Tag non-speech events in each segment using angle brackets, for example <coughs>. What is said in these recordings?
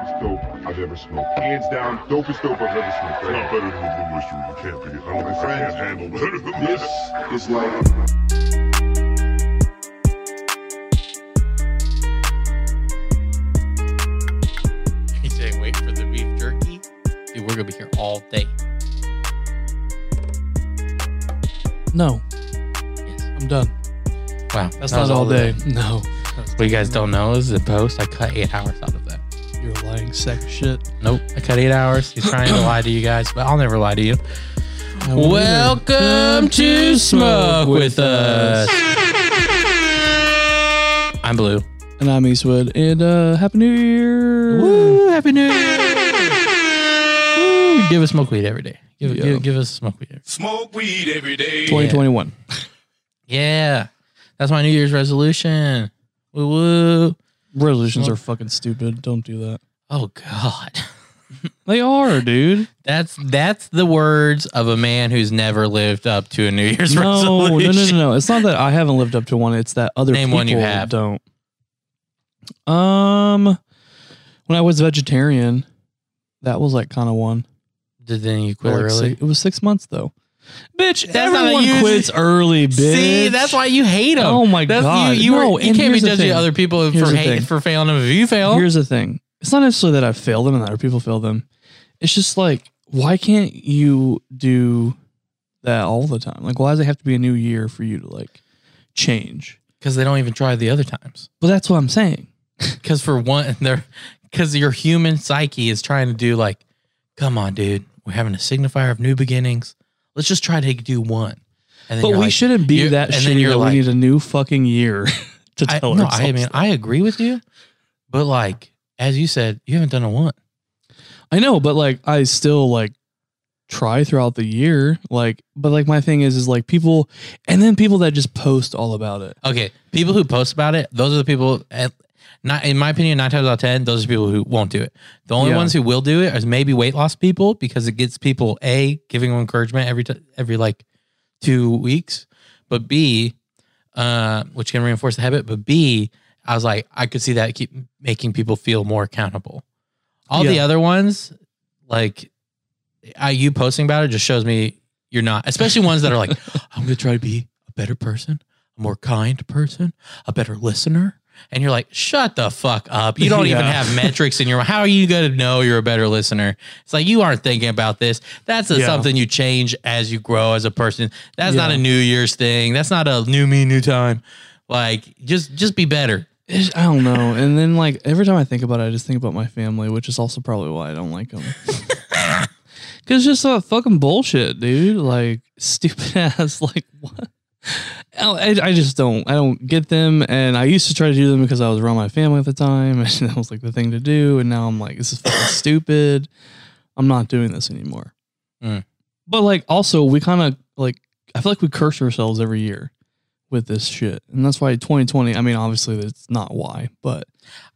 dopest dope I've ever smoked. Hands down, dopest dope I've ever smoked. It's not better than the Blue Oyster. You can't be. I don't think I can handle better than this. This is like You say wait for the beef jerky? Dude, we're gonna be here all day. No, Yes. I'm done. Wow. That's that not was all day. of it. <laughs> No. What you guys don't know this is the post, I cut eight hours out of that. You're a lying sack of shit. Nope. I cut eight hours. He's trying to lie to you guys, but I'll never lie to you. I won't either. Welcome to Smoke with Us. I'm Blue. And I'm Eastwood. And uh, Happy New Year. Woo! Happy New Year! Woo, give us smoke weed every day. Give, Yeah. give, give us smoke weed. Smoke weed every day. 2021. Yeah. That's my New Year's resolution. Woo woo. Resolutions are fucking stupid. Don't do that. Oh God. <laughs> They are, dude. That's that's the words of a man who's never lived up to a New Year's No, no, resolution. no, no, no. It's not that I haven't lived up to one. It's that other Name people one you have. don't. Um, when I was vegetarian, that was like kind of one. Did then you quit Like early? it was six months though. Bitch, That's everyone huge- quits <laughs> early, bitch. See, that's why you hate him. Oh my That's, God. You, you, No, were, you can't be judging other people Here's for hate, for failing them if you fail. Here's the thing. It's not necessarily that I fail them and other people fail them. It's just like, why can't you do that all the time? Like, why does it have to be a new year for you to like change? Because they don't even try the other times. But that's what I'm saying. <laughs> Because for one, they're because your human psyche is trying to do like, come on, dude, we're having a signifier of new beginnings. Let's just try to do one. And then But we like- shouldn't be that and then shitty you're that like- we need a new fucking year <laughs> to I, tell no, ourselves. I mean. I agree with you, but like as you said, you haven't done a one. I know, but like I still like try throughout the year. Like, but like my thing is, is like people, and then people that just post all about it. Okay, people who post about it, those are the people. Not in my opinion, nine times out of ten, those are people who won't do it. The only Yeah. ones who will do it is maybe weight loss people because it gets people a giving them encouragement every t- every like two weeks, but b, uh, which can reinforce the habit. But b, I was like, I could see that keep making people feel more accountable. All the other ones, like, I, you posting about it just shows me you're not, especially ones that are like, <laughs> I'm gonna try to be a better person, a more kind person, a better listener. And you're like, shut the fuck up. You don't <laughs> even have metrics in your How are you going to know you're a better listener? It's like you aren't thinking about this. That's a, Yeah. something you change as you grow as a person. That's not a New Year's thing. That's not a new me, new time. Like, just just be better. I don't know. And then like every time I think about it, I just think about my family, which is also probably why I don't like them. <laughs> <laughs> Cause it's just a fucking bullshit, dude. Like stupid ass. Like what? I, I just don't. I don't get them. And I used to try to do them because I was around my family at the time, <laughs> and that was like the thing to do. And now I'm like, this is fucking <coughs> stupid. I'm not doing this anymore. Mm. But like, also, we kind of like. I feel like we curse ourselves every year with this shit, and that's why 2020. I mean, obviously, that's not why, but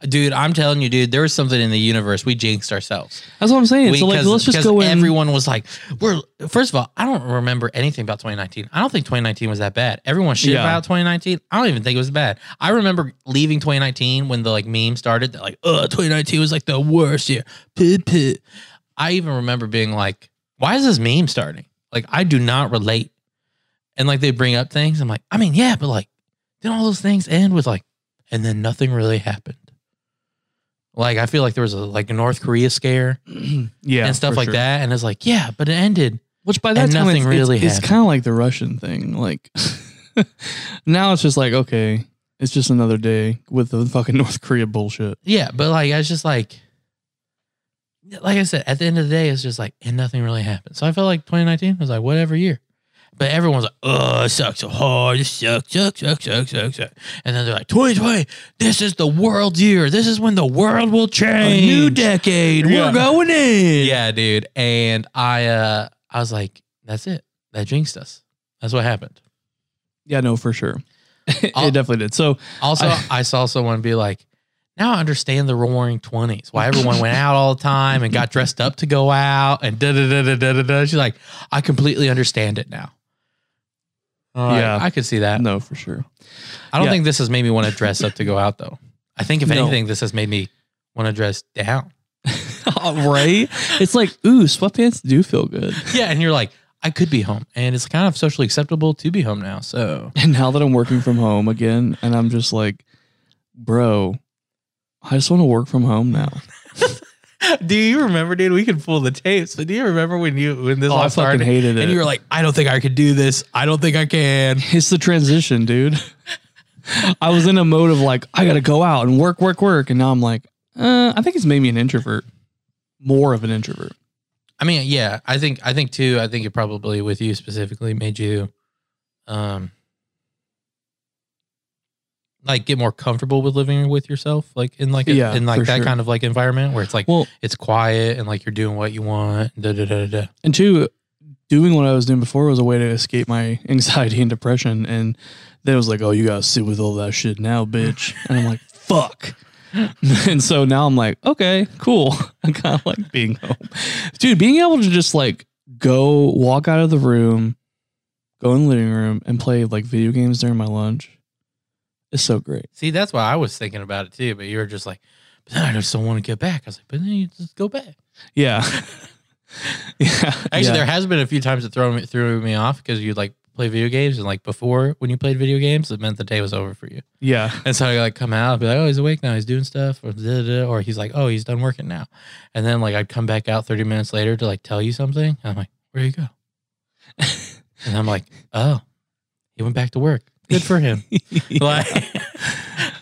Dude, I'm telling you, dude, there was something in the universe. We jinxed ourselves. that's what I'm saying. We- so like, let's just go in. Everyone was like, "We're." First of all, I don't remember anything about 2019. I don't think 2019 was that bad. Everyone shit Yeah. about 2019. I don't even think it was bad. I remember leaving 2019 when the like meme started. That like, "Oh, 2019 was like the worst year." Pit pit. I even remember being like, "Why is this meme starting?" Like, I do not relate. And like they bring up things. I'm like, I mean, yeah, but like, then all those things end with like, and then nothing really happened. Like I feel like there was a like a North Korea scare <clears throat> yeah, and stuff like sure. that. And it's like, yeah, but it ended. Which by that and time, nothing it's, really it's, happened. kind of like the Russian thing. Like <laughs> now, it's just like okay, it's just another day with the fucking North Korea bullshit. Yeah, but like I was just like, like I said, at the end of the day, it's just like, and nothing really happened. So I felt like 2019 was like whatever year. But everyone's like, oh, it sucks so hard. It sucks, sucks, sucks, sucks, sucks, sucks. And then they're like, 2020, this is the world year. This is when the world will change. new decade. Yeah. We're going in. Yeah, dude. And I uh I was like, that's it. That jinxed us. That's what happened. Yeah, no, for sure. <laughs> it definitely did. So Also, I- I, saw someone be like, now I understand the roaring 20s, why everyone went out all the time and got dressed up to go out and da da da da da da. She's like, I completely understand it now. Right, Yeah. I could see that. no, for sure. I don't Yeah. think this has made me want to dress up to go out though. I think if No. anything, this has made me want to dress down. <laughs> right? It's like, ooh, sweatpants do feel good. Yeah, and you're like, I could be home, and it's kind of socially acceptable to be home now. So And now that I'm working from home again, and I'm just like, bro, I just want to work from home now. <laughs> do you remember, dude? We can pull the tapes, but do you remember when you when this Oh, all I fucking started? hated it. And you were like, I don't think I could do this. I don't think I can. It's the transition, dude. I was in a mode of like, I gotta go out and work, work, work, and now I'm like, uh, I think it's made me an introvert, more of an introvert. I mean, yeah, I think I think too. I think it probably with you specifically made you, um, like get more comfortable with living with yourself, like in like a, Yeah, in like that sure. kind of like environment where it's like Well, it's quiet and like you're doing what you want. Da, da, da, da, da. and two, doing what I was doing before was a way to escape my <laughs> anxiety and depression. And then it was like, oh, you gotta sit with all that shit now, bitch. And I'm like, <laughs> fuck. <laughs> and so now I'm like, okay, cool. I kind of like being home. Dude, being able to just like go walk out of the room, go in the living room and play like video games during my lunch is so great. See, that's why I was thinking about it too. But you were just like, but I just don't want to get back. I was like, but then you just go back. Yeah. <laughs> yeah. Actually, yeah. there has been a few times that throw me threw me off because you like play video games and like before when you played video games, it meant the day was over for you. yeah. And so I like come out, I'd be like, oh, he's awake now, he's doing stuff, or da, da, or he's like, oh, he's done working now. And then like I'd come back out 30 minutes later to like tell you something. And I'm like, where you go? <laughs> and I'm like, oh, he went back to work. Good for him. <laughs> like,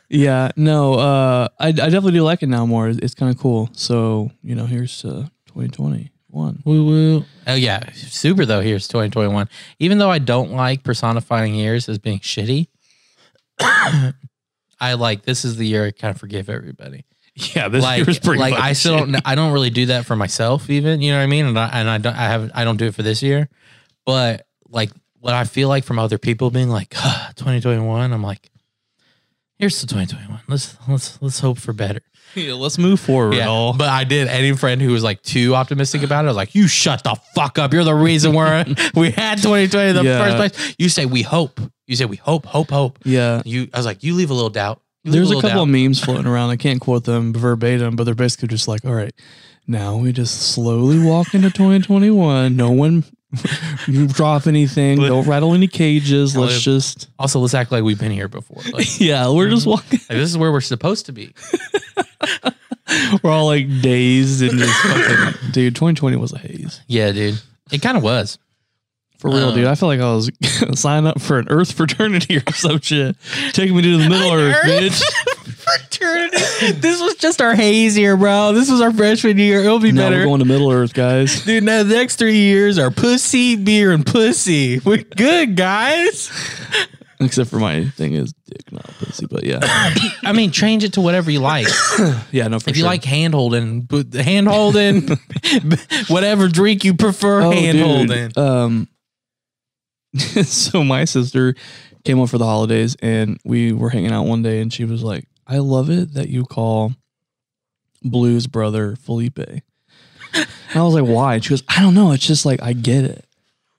Yeah, no, uh, I, I definitely do like it now more. It's, it's kind of cool. So, you know, here's uh, 2021. woo woo. Oh yeah, super though. Here's 2021. Even though I don't like personifying years as being shitty, <coughs> I like this is the year I kind of forgive everybody. Yeah, this like, like I still <laughs> don't, I don't really do that for myself even, you know what I mean? And I, and I don't, I haven't, I don't do it for this year, but like what I feel like from other people being like, ah, 2021, I'm like, here's the 2021. Let's, let's, let's hope for better. <laughs> Yeah, let's move forward. Yeah. all. But I did any friend who was like too optimistic about it. I was like, you shut the fuck up. You're the reason we're, <laughs> we had 2020 in the Yeah. first place. You say we hope. You say we hope, hope, hope. yeah. You, I was like, you leave a little doubt. You There's a little couple doubt. of memes floating around. I can't quote them verbatim, but they're basically just like, all right, now we just slowly walk into 2021. No one drop anything. Don't rattle any cages. Let's just, Also, let's act like we've been here before. Like, <laughs> yeah, we're just mhm. walking. Like, this is where we're supposed to be. <laughs> We're all like dazed and just fucking, dude, 2020 was a haze. Yeah, dude. It kind of was. For real, Uh, dude. I feel like I was <laughs> signing up for an Earth fraternity <laughs> or some shit. Taking me to the Middle Earth, bitch. <laughs> Fraternity. this was just our haze year, bro. This was our freshman year. It'll be Now we're better. going to Middle Earth, guys. Dude, now the next three years are pussy, beer, and pussy. We're good, guys. Except for my thing is dick, not pussy. But yeah, <coughs> I mean, change it to whatever you like. <coughs> yeah, no, for if sure. you like hand holding, hand holding, whatever drink you prefer, Oh, hand holding. Um, <laughs> so my sister came up for the holidays, and we were hanging out one day, and she was like, "I love it that you call Blue's brother Felipe." And I was like, "Why?" And she goes, "I don't know. It's just like I get it."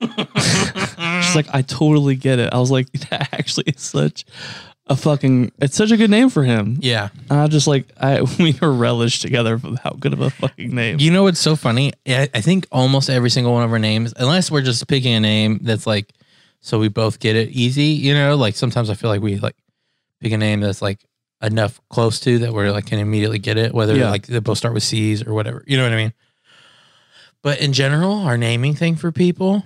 <laughs> She's like, "I totally get it." I was like, <laughs> "That actually is such." A fucking, it's such a good name for him. Yeah. And I just like, I we were relished together for how good of a fucking name. You know what's so funny? I I think almost every single one of our names, unless we're just picking a name that's like, so we both get it easy. You know, like sometimes I feel like we like pick a name that's like enough close to that we're like can immediately get it, whether Yeah. like they both start with C's or whatever. You know what I mean? But in general, our naming thing for people,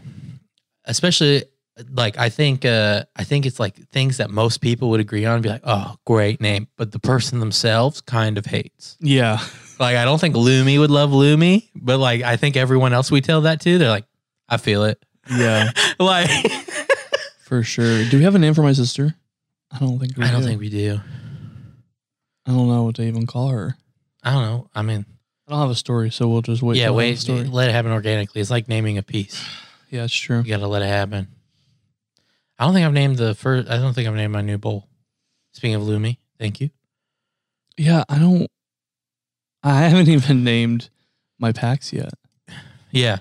especially like I think uh I think it's like things that most people would agree on be like, oh, great name. But the person themselves kind of hates. Yeah. Like I don't think Lumi would love Lumi, but like I think everyone else we tell that to, they're like, I feel it. Yeah. <laughs> Like For sure. Do we have a name for my sister? I don't think we I don't do. think we do. I don't know what to even call her. I don't know. I mean, I don't have a story, so we'll just wait. yeah, till I have a wait, Story. let it happen organically. It's like naming a piece. <sighs> Yeah, it's true. You gotta let it happen. I don't think I've named the first. I don't think I've named my new bowl. Speaking of Lumi, thank you. Yeah, I don't. I haven't <laughs> even named my packs yet. <sighs> Yeah,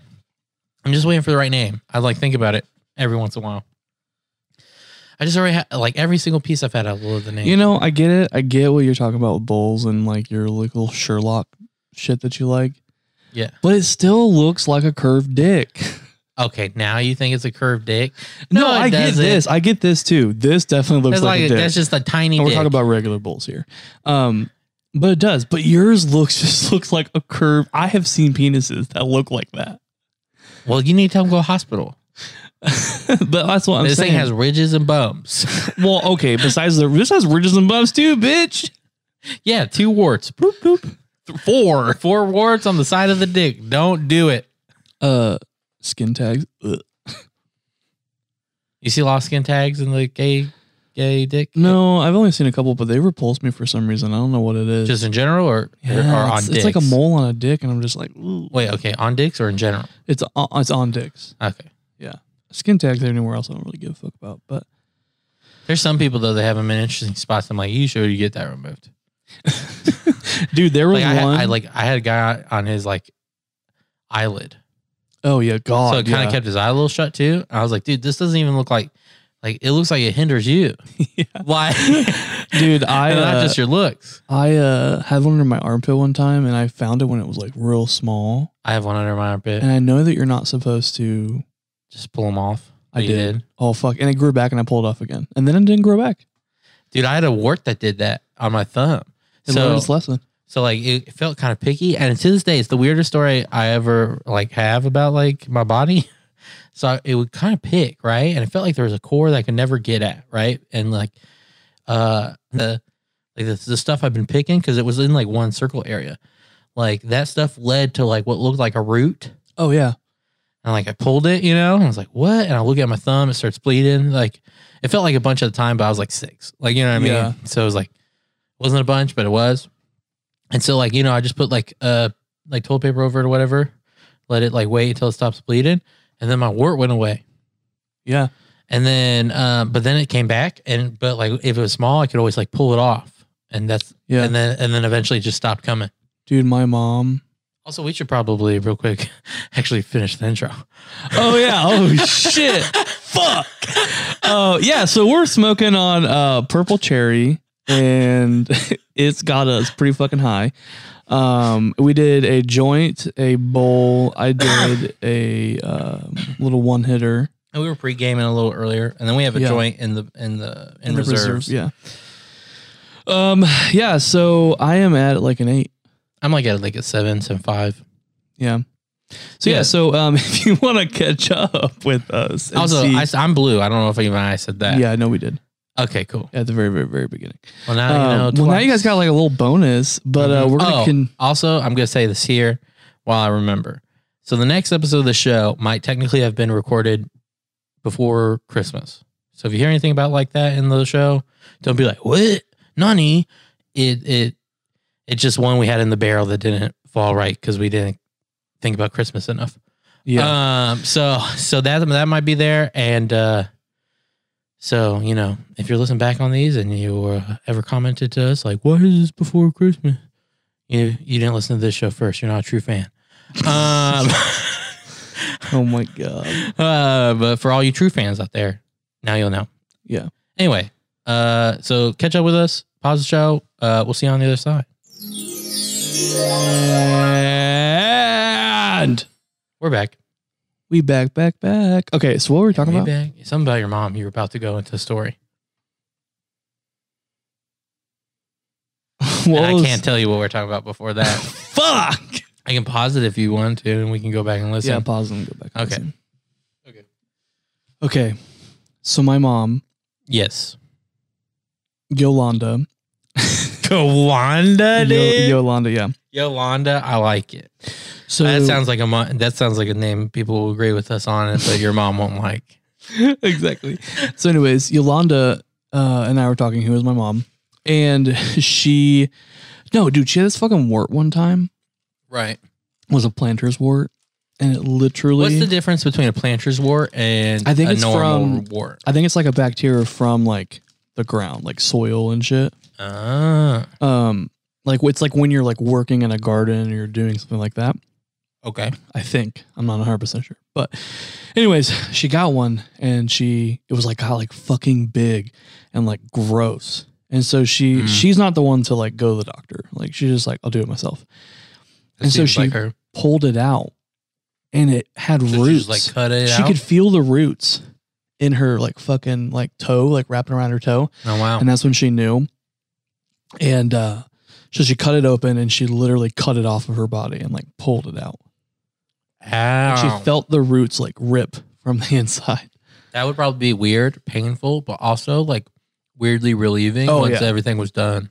I'm just waiting for the right name. I like think about it every once in a while. I just already had like every single piece I've had. I love the name. You know, I get it. I get what you're talking about with bowls and like your little Sherlock shit that you like. Yeah. but it still looks like a curved dick. <laughs> Okay, now you think it's a curved dick? No, it I get doesn't. this. I get this too. This definitely looks That's like, like a dick. that's just a tiny And we're dick. talking about regular bowls here. Um, but it does. But yours looks <laughs> just looks like a curve. I have seen penises that look like that. well, you need to go to hospital. <laughs> but that's what I'm saying. this saying. thing has ridges and bumps. <laughs> well, okay. Besides the this has ridges and bumps too, bitch. yeah, two warts. Boop, boop. Four. Four warts on the side of the dick. Don't do it. Uh, skin tags. Ugh. You see of skin tags in the gay gay dick? No, I've only seen a couple, but they repulse me for some reason. I don't know what it is. Just in general or, Yeah, or on it's, dicks? it's like a mole on a dick, and I'm just like, ooh. Wait, okay. On dicks or in general? It's on, it's on dicks. Okay. Skin tags anywhere else, I don't really give a fuck about. But There's some people though that have them in interesting spots. I'm like, you sure you get that removed? <laughs> dude, there was Like I, had, one. I like I had a guy on his like eyelid. oh yeah, God. so it kind of yeah. kept his eye a little shut too. I was like, dude, this doesn't even look like like it looks like it hinders you. <laughs> Yeah. Why? <laughs> dude. I not uh, just your looks. I uh, had one under my armpit one time, and I found it when it was like real small. I have one under my armpit. And I know that you're not supposed to. Just pull them off. I you did. Oh fuck! And it grew back, and I pulled it off again, and then it didn't grow back. dude. I had a wart that did that on my thumb. It so learned its lesson. so like it felt kind of picky, and to this day, it's the weirdest story I ever like have about like my body. <laughs> So it would kind of pick right, and it felt like there was a core that I could never get at right, and like uh the like the, the stuff I've been picking because it was in like one circle area, like that stuff led to like what looked like a root. Oh yeah, And like I pulled it, you know, and I was like, what? And I look at my thumb, it starts bleeding. Like it felt like a bunch at the time, but I was like six. Like, you know what I mean? Yeah. So it was like, wasn't a bunch, but it was. And so like, you know, I just put like uh like toilet paper over it or whatever, let it like wait until it stops bleeding. And then my wart went away. yeah. And then um, but then it came back and but like if it was small, I could always like pull it off. And that's Yeah. and then and then eventually it just stopped coming. Dude, my mom. Also, we should probably real quick <laughs> actually finish the intro. Oh yeah. Oh shit. <laughs> Fuck. Oh yeah. So we're smoking on uh purple cherry, and <laughs> it's got us pretty fucking high. Um, we did a joint, a bowl. I did a um, little one hitter. And we were pre gaming a little earlier, and then we have a Yeah. joint in the in the in, reserves. reserve, Yeah. Um. Yeah. So I am at like an eight. I'm like at like a seven, seven five. Yeah. So yeah. Yeah. So um, <laughs> if you want to catch up with us, Also, see- I, am blue. I don't know if even I said that. yeah, I know we did Okay, cool. at the very, very, very beginning. Well, now you know. Um, well, now you guys got like a little bonus, but uh, Mhm. we're gonna Oh, con- also, I'm gonna say this here while I remember. So the next episode of the show might technically have been recorded before Christmas. So if you hear anything about like that in the show, don't be like, "What, Nani?" It it it's just one we had in the barrel that didn't fall right because we didn't think about Christmas enough. yeah. Um. So so that that might be there, and uh, so you know, if you're listening back on these and you uh, ever commented to us like, "Why is this before Christmas?" You you didn't listen to this show first. You're not a true fan. Um. <laughs> oh my god. uh, but for all you true fans out there, now you'll know. Yeah. Anyway, uh, so catch up with us. Pause the show. Uh, we'll see you on the other side. And We're back. we back, back, back. Okay, so what were we talking We about? back. Something about your mom. You were about to go into the story. <laughs> What and I can't tell you what we're talking about before that. <laughs> Fuck. I can pause it if you want to, and we can go back and listen. Yeah, pause and go back. and Okay. listen. Okay. Okay. So my mom, Yes. Yolanda, <laughs> Yolanda, Yo- Yolanda, yeah. Yolanda, I like it. So that sounds like a mo- that sounds like a name people will agree with us on it, but your mom won't like. <laughs> <laughs> exactly. So, anyways, Yolanda uh, and I were talking. Who was my mom? And she, no, dude, she had this fucking wart one time. Right. It was a planter's wart, and it literally. What's the difference between a planter's wart and I think a it's normal from- wart? I think it's like a bacteria from like the ground, like soil and shit. Ah, Um, like it's like when you're like working in a garden or you're doing something like that. okay. I think I'm not 100 percent sure, but anyways, she got one and she it was like got like fucking big and like gross, and so she Mm. she's not the one to like go to the doctor. Like she's just like I'll do it myself. That And so she like pulled it out, and it had So roots. like cut it she out. could feel the roots in her like fucking like toe, like wrapping around her toe, oh wow. and that's when she knew. And uh so she cut it open and she literally cut it off of her body and like pulled it out. And Ow. she felt the roots like rip from the <laughs> inside. that would probably be weird, painful, but also like weirdly relieving Oh, once yeah. everything was done.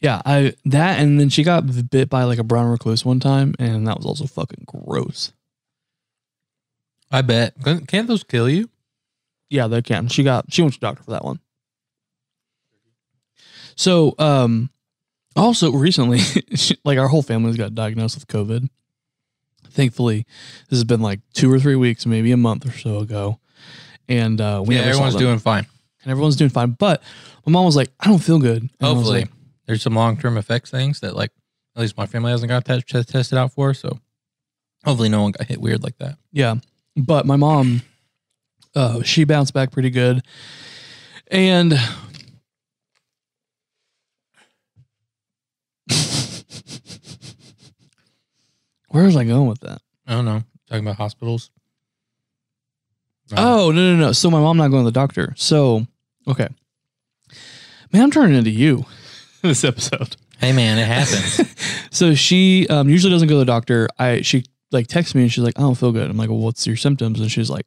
Yeah, I that and then she got bit by like a brown recluse one time, and that was also fucking gross. I bet. Can't can't those kill you? Yeah, they can. She got she went to the doctor for that one. So, um, also recently, <laughs> like our whole family's got diagnosed with COVID. Thankfully, this has been like two or three weeks, maybe a month or so ago, and uh, we yeah, everyone's doing fine. and everyone's doing fine. But my mom was like, "I don't feel good." And Hopefully, like, there's some long term effects things that like at least my family hasn't got test, tested out for. So hopefully, no one got hit weird like that. Yeah. But my mom, uh, she bounced back pretty good. And where was I going with that? I don't know. Talking about hospitals. Oh, no, no, no. So my mom not going to the doctor. So, okay. Man, I'm turning into you <laughs> this episode. hey man, it happens. <laughs> So she um, usually doesn't go to the doctor. I she like texts me and she's like, I don't feel good. I'm like, well, what's your symptoms? And she's like,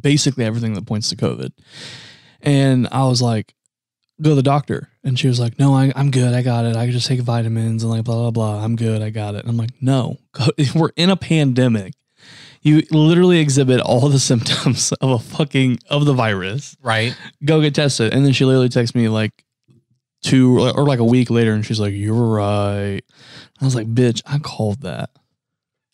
basically everything that points to COVID. And I was like, go to the doctor. And she was like, no, I, I'm good. I got it. I can just take vitamins and like blah blah blah. I'm good. I got it. And I'm like, no, <laughs> we're in a pandemic. You literally exhibit all the <laughs> symptoms of a fucking of the virus right. go get tested. And then she literally texts me like two or like a week later and she's like, You're right. I was like, bitch, I called that.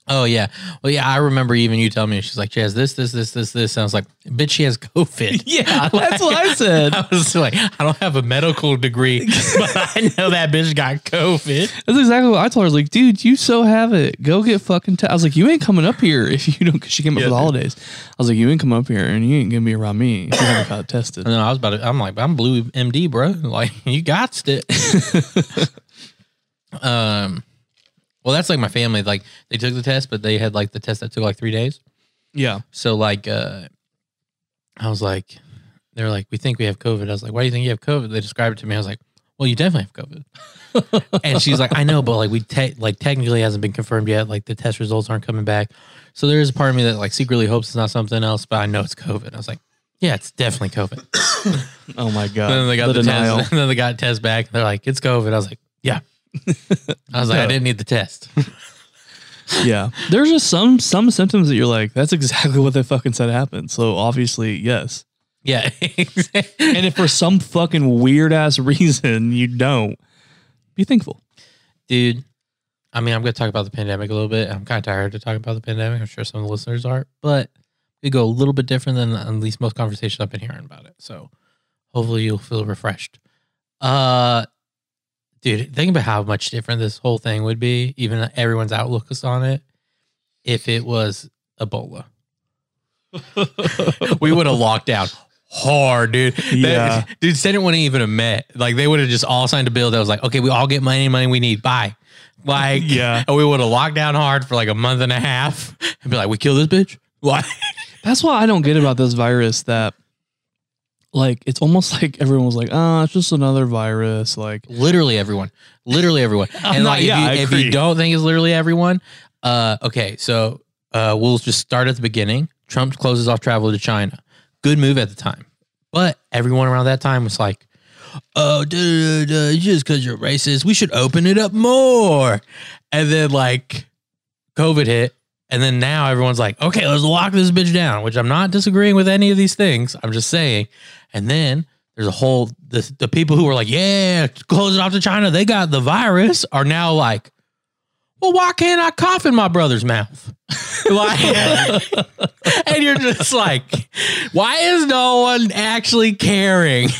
Oh yeah. Well yeah, I remember even you telling me she's like, she has this, this, this, this, this. And I was like, bitch, she has COVID. <laughs> Yeah, <laughs> that's what I said. <laughs> I was like, I don't have a medical degree, but I know that bitch got COVID. That's exactly what I told her. I was like, dude, you so have it. Go get fucking tested. I was like, you ain't coming up here if you don't, because she came up Yeah, for the holidays. I was like, you ain't come up here and you ain't going to be around me if you haven't got tested. And then I was about to, I'm like, I'm blue MD, bro. Like, you got it. um, well, that's like my family. Like, they took the test, but they had like the test that took like three days. Yeah. So, like, uh, I was like, they're like, we think we have COVID. I was like, why do you think you have COVID? They described it to me. I was like, well, you definitely have COVID. <laughs> and she's like, I know, but like, we te- like technically hasn't been confirmed yet. Like, the test results aren't coming back. So there is a part of me that like secretly hopes it's not something else, but I know it's COVID. I was like, yeah, it's definitely COVID. <coughs> Oh my God. And then they got the, denial. test. <laughs> And then they got test back. They're like, it's COVID. I was like, yeah. <laughs> I was like, I didn't need the test. <laughs> yeah. There's just some some symptoms that you're like, that's exactly what they fucking said happened. So obviously, yes. yeah. <laughs> And if for some fucking weird ass reason you don't, be thankful. Dude, I mean, I'm going to talk about the pandemic a little bit. I'm kind of tired to talk about the pandemic. I'm sure some of the listeners are, but we go a little bit different than at least most conversations I've been hearing about it. So hopefully you'll feel refreshed. Uh, dude, think about how much different this whole thing would be, even everyone's outlook is on it, if it was Ebola. <laughs> we would have locked down hard, dude. That- Yeah. dude, Senate wouldn't even have met. Like they would have just all signed a bill that was like, okay, we all get money, money we need. Bye. Like, <laughs> Yeah. and we would have locked down hard for like a month and a half and be like, we kill this bitch. Why? That's what I don't get about this virus that like it's almost <laughs> like everyone was like, ah, it's just another virus. Like literally everyone. Literally everyone. <laughs> And not- like, yeah, I if, you, if agree. you don't think it's literally everyone, uh, okay, so uh, we'll just start at the beginning. Trump closes off travel to China. Good move at the time. But everyone around that time was like, oh, duh, duh, duh, just because you're racist, we should open it up more. And then like COVID hit. And then now everyone's like, okay, let's lock this bitch down, which I'm not disagreeing with any of these things. I'm just saying. And then there's a whole, the, the people who were like, yeah, close it off to China, they got the virus, are now like, well, why can't I cough in my brother's mouth? <laughs> like, <laughs> and you're just like, why is no one actually caring? <laughs>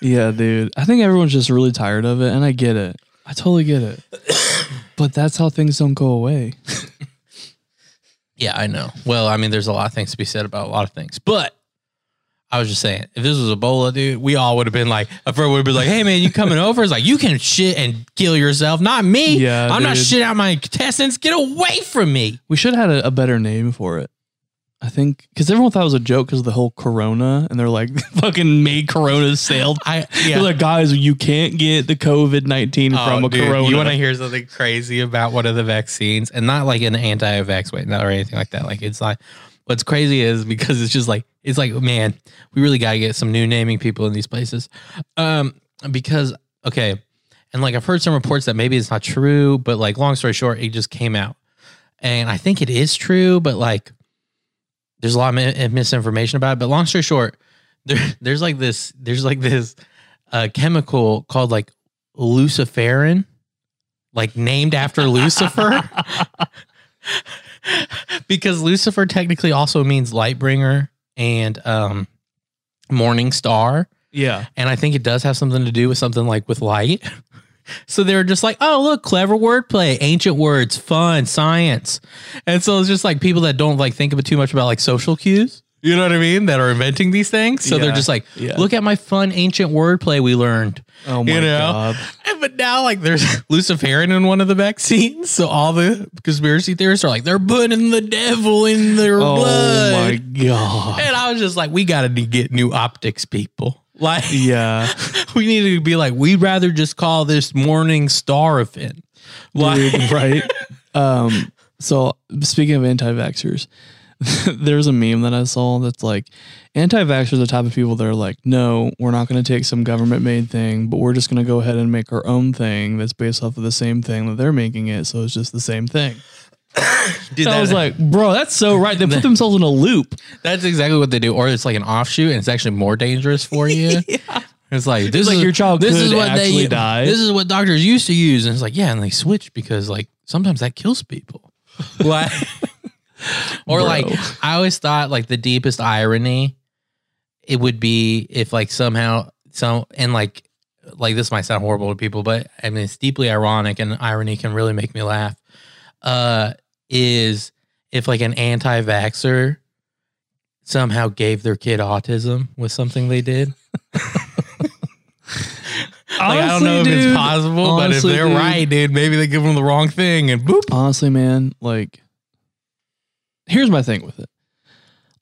Yeah, dude. I think everyone's just really tired of it, and I get it. I totally get it. <coughs> but that's how things don't go away. Yeah, I know. Well, I mean, there's a lot of things to be said about a lot of things, but I was just saying, if this was Ebola, dude, we all would have been like, a friend would be like, hey man, you coming over? It's like, you can shit and kill yourself, not me. Yeah, I'm not dude. shit out my intestines. Get away from me. We should have had a, a better name for it. I think because everyone thought it was a joke because of the whole Corona, and they're like, <laughs> "Fucking made Corona sailed." I They're like, guys, you can't get the COVID nineteen oh, from a Oh, dude, Corona. You want to hear something crazy about one of the vaccines, and not like an anti-vax way, or anything like that. Like it's like what's crazy is because it's just like it's like man, we really gotta get some new naming people in these places, um, because okay, and like I've heard some reports that maybe it's not true, but like long story short, it just came out, and I think it is true, but like there's a lot of misinformation about it. But long story short, <laughs> there there's like this there's like this uh, chemical called like luciferin, like named after Lucifer. <laughs> <laughs> because Lucifer technically also means light bringer and um morning star. yeah, And I think it does have something to do with something like with light. <laughs> So they were just like, oh, look, clever wordplay, ancient words, fun, science. And so it's just like people that don't like think of it too much about like social cues. You know what I mean? That are inventing these things. So they're Yeah, just like, yeah. look at my fun ancient wordplay we learned. Oh my You know? god. And- But now, like, there's <laughs> luciferin in one of the vaccines. So all the conspiracy theorists are like, they're putting the devil in their blood. Oh blood. my god. And I was just like, we got to get new optics, people. <laughs> Like, Yeah. <laughs> we need to be like, we'd rather just call this morning star. Like, Dude, right? Um, so speaking of anti-vaxxers, <laughs> there's a meme that I saw that's like anti-vaxxers are the type of people that are like, no, we're not going to take some government-made thing, but we're just going to go ahead and make our own thing that's based off of the same thing that they're making it, so it's just the same thing. <coughs> dude, I that- was like, bro, that's so right. They put <laughs> themselves in a loop. that's exactly what they do. Or it's like an offshoot, and it's actually more dangerous for you. <laughs> It's like this like is your child This is what they die. This is what doctors used to use, and it's like yeah, and they switched because like sometimes that kills people. Like, <laughs> or Bro. like I always thought like the deepest irony, it would be if like somehow so and like like this might sound horrible to people, but I mean it's deeply ironic and irony can really make me laugh. Uh, is if like an anti-vaxxer somehow gave their kid autism with something they did. <laughs> Like, I don't know if Honestly, it's dude, possible, but if honestly, they're dude. right, dude, maybe they give them the wrong thing and boop. honestly, man, like, here's my thing with it.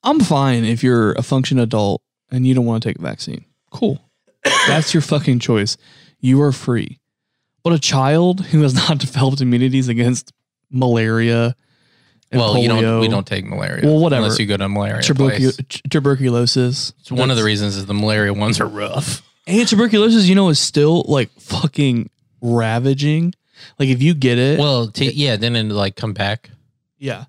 I'm fine if you're a function adult and you don't want to take a vaccine. Cool. <coughs> That's your fucking choice. You are free. But a child who has <laughs> not developed immunities against malaria, Well, you don't. We don't take malaria. Well, whatever. Unless you go to malaria. tubercu- tuberculosis. It's one of the reasons is the malaria ones are rough. And tuberculosis, you know, is still like fucking ravaging. Like if you get it, Well, t- yeah, then it like come back. yeah.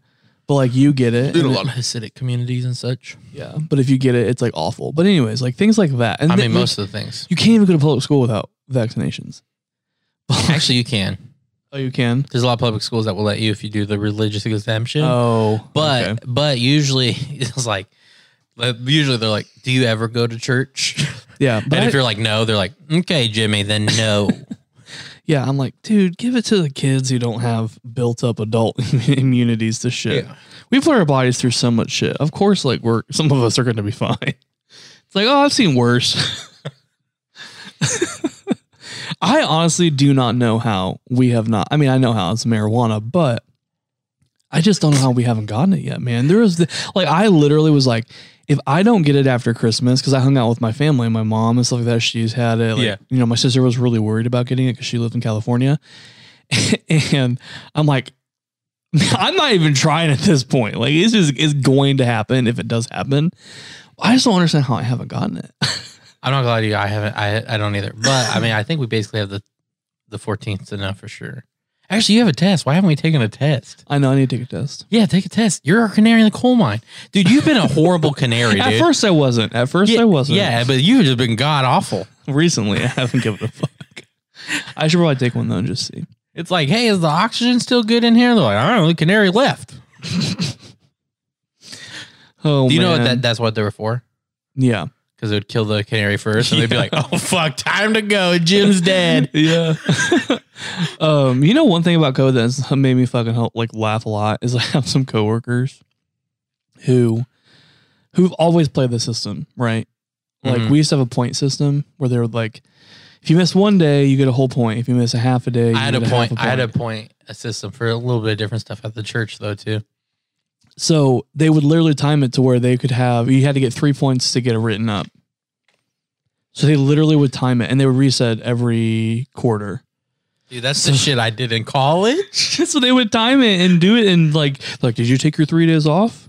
But like you get it, In a lot of Hasidic communities and such. yeah. But if you get it, it's like awful. But anyways, like things like that. And I mean, most of the things. you can't even go to public school without vaccinations. <laughs> Actually, you can. Oh, you can. There's a lot of public schools that will let you if you do the religious exemption. Oh, but okay. but usually <laughs> it's like but usually they're like, "Do you ever go to church?" yeah, <laughs> but and I- if you're like, "No," they're like, "Okay, Jimmy, then no." Yeah, I'm like, dude, give it to the kids who don't have built up adult <laughs> immunities to shit. Yeah. We put our bodies through so much shit. Of course, like we're some of us are going to be fine. <laughs> It's like, oh, I've seen worse. <laughs> I honestly do not know how we have not. I mean, I know how it's marijuana, but I just don't know how we haven't gotten it yet, man. There was the, like, I literally was like, if I don't get it after Christmas, because I hung out with my family and my mom and stuff like that, she's had it. Like, Yeah. You know, my sister was really worried about getting it because she lived in California. <laughs> and I'm like, <laughs> I'm not even trying at this point. Like, it's just, it's going to happen if it does happen. I just don't understand how I haven't gotten it. <laughs> I'm not to you, I haven't I I don't either. But I mean, I think we basically have the the 14th to know for sure. Actually, you have a test. Why haven't we taken a test? I know I need to take a test. Yeah, take a test. You're a canary in the coal mine, dude. You've been a horrible <laughs> canary, At dude. first, I wasn't. At first, yeah, I wasn't. Yeah, but you've just been god awful. Recently, I haven't given a fuck. I should probably take one though and just see. It's like, hey, is the oxygen still good in here? They're like, I don't know. The canary left. <laughs> Oh, Do you know what that, that's what they were for? Yeah. Because it would kill the canary first, and they'd be like, "Oh fuck, time to go. Jim's dead." <laughs> Yeah. <laughs> um, you know one thing about code that's made me fucking help, like laugh a lot is I have some coworkers who who've always played the system, right? Like Mhm. we used to have a point system where they were like, if you miss one day, you get a whole point. If you miss a half a day, you I had a get point. I had a point a system for a little bit of different stuff at the church though too. So they would literally time it to where they could have you had to get three points to get it written up. So they literally would time it and they would reset every quarter. Dude, that's the shit I did in college. <laughs> so they would time it and do it and like like did you take your three days off?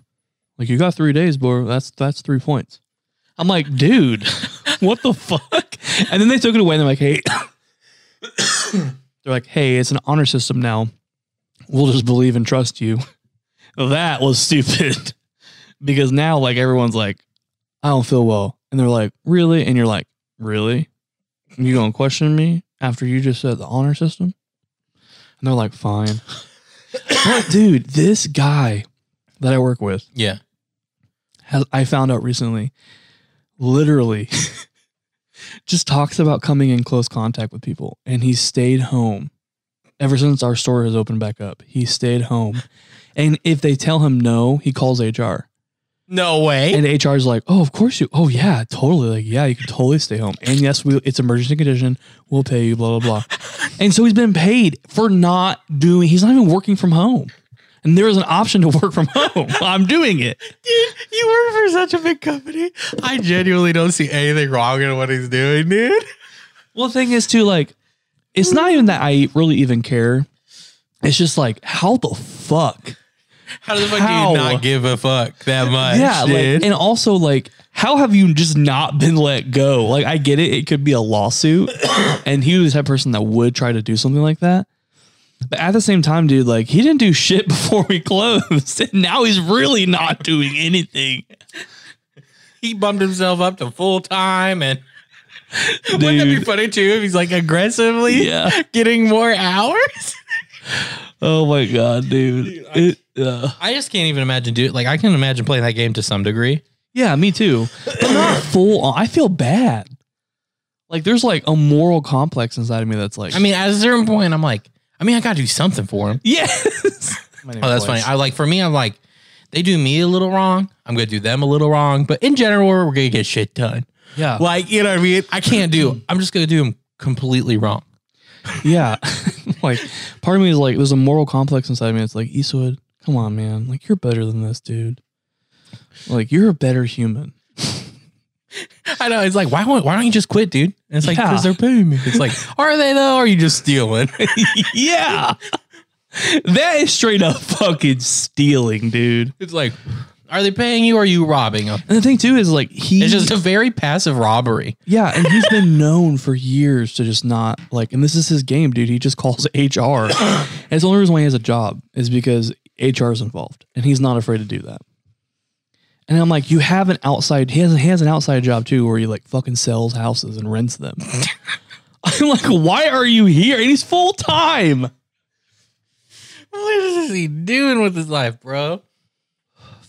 Like you got three days, bro. That's that's three points. I'm like, dude, <laughs> what the fuck? And then they took it away and they're like, hey, <coughs> they're like, hey, it's an honor system now. We'll just believe and trust you. That was stupid. <laughs> because now like everyone's like, I don't feel well. And they're like, really? And you're like, really? You gonna question me after you just said the honor system? And they're like, fine. but dude, this guy that I work with Yeah. has I found out recently, literally <laughs> just talks about coming in close contact with people. And he stayed home ever since our store has opened back up. He stayed home. And if they tell him no, he calls HR. No way. And HR is like, oh, of course you. Oh, yeah, totally. Like, yeah, you can totally stay home. And yes, we, it's emergency condition. We'll pay you, blah, blah, blah. <laughs> and so he's been paid for not doing, he's not even working from home. And there is an option to work from home. <laughs> I'm doing it. dude, you work for such a big company. I genuinely don't see anything wrong in what he's doing, dude. Well, the thing is, too, like, it's not even that I really even care. It's just like, how the fuck? How the fuck How? do you not give a fuck that much? yeah, dude? like, and also like, how have you just not been let go? Like, I get it; it could be a lawsuit, <coughs> and he was that person that would try to do something like that. But at the same time, dude, like he didn't do shit <laughs> before we closed, and now he's really not doing anything. he bumped himself up to full time and <laughs> wouldn't that be funny too if he's like aggressively Yeah. <laughs> getting more hours? Oh my god, dude! It, uh, I just can't even imagine dude. Like I can imagine playing that game to some degree. yeah, me too, but not <laughs> full. On. I feel bad. Like there's like a moral complex inside of me that's like, I mean, at a certain point, I'm like, I mean, I gotta do something for him. yes. <laughs> Oh, that's funny. I like for me, I'm like, they do me a little wrong. I'm gonna do them a little wrong, but in general, we're gonna get shit done. yeah, Like, you know what I mean? I can't do. I'm just gonna do them completely wrong. Yeah. <laughs> <laughs> like part of me is like there's a moral complex inside me. It's like, Eastwood, come on, man. Like you're better than this, dude. Like you're a better human. I know. It's like, why won't, why don't you just quit, dude? And it's like, Yeah. because they're paying me. It's like, <laughs> are they though? Or are you just stealing? <laughs> yeah. that is straight up fucking stealing, dude. it's like, are they paying you or are you robbing them? And the thing too is like he It's just a very passive robbery. Yeah, and he's been <laughs> known for years to just not like and this is his game, dude. He just calls <laughs> HR. and it's the only reason why he has a job is because HR is involved. And he's not afraid to do that. And I'm like, you have an outside he has he has an outside job too where he like fucking sells houses and rents them. <laughs> I'm like, why are you here? And he's full time. What is he doing with his life, bro?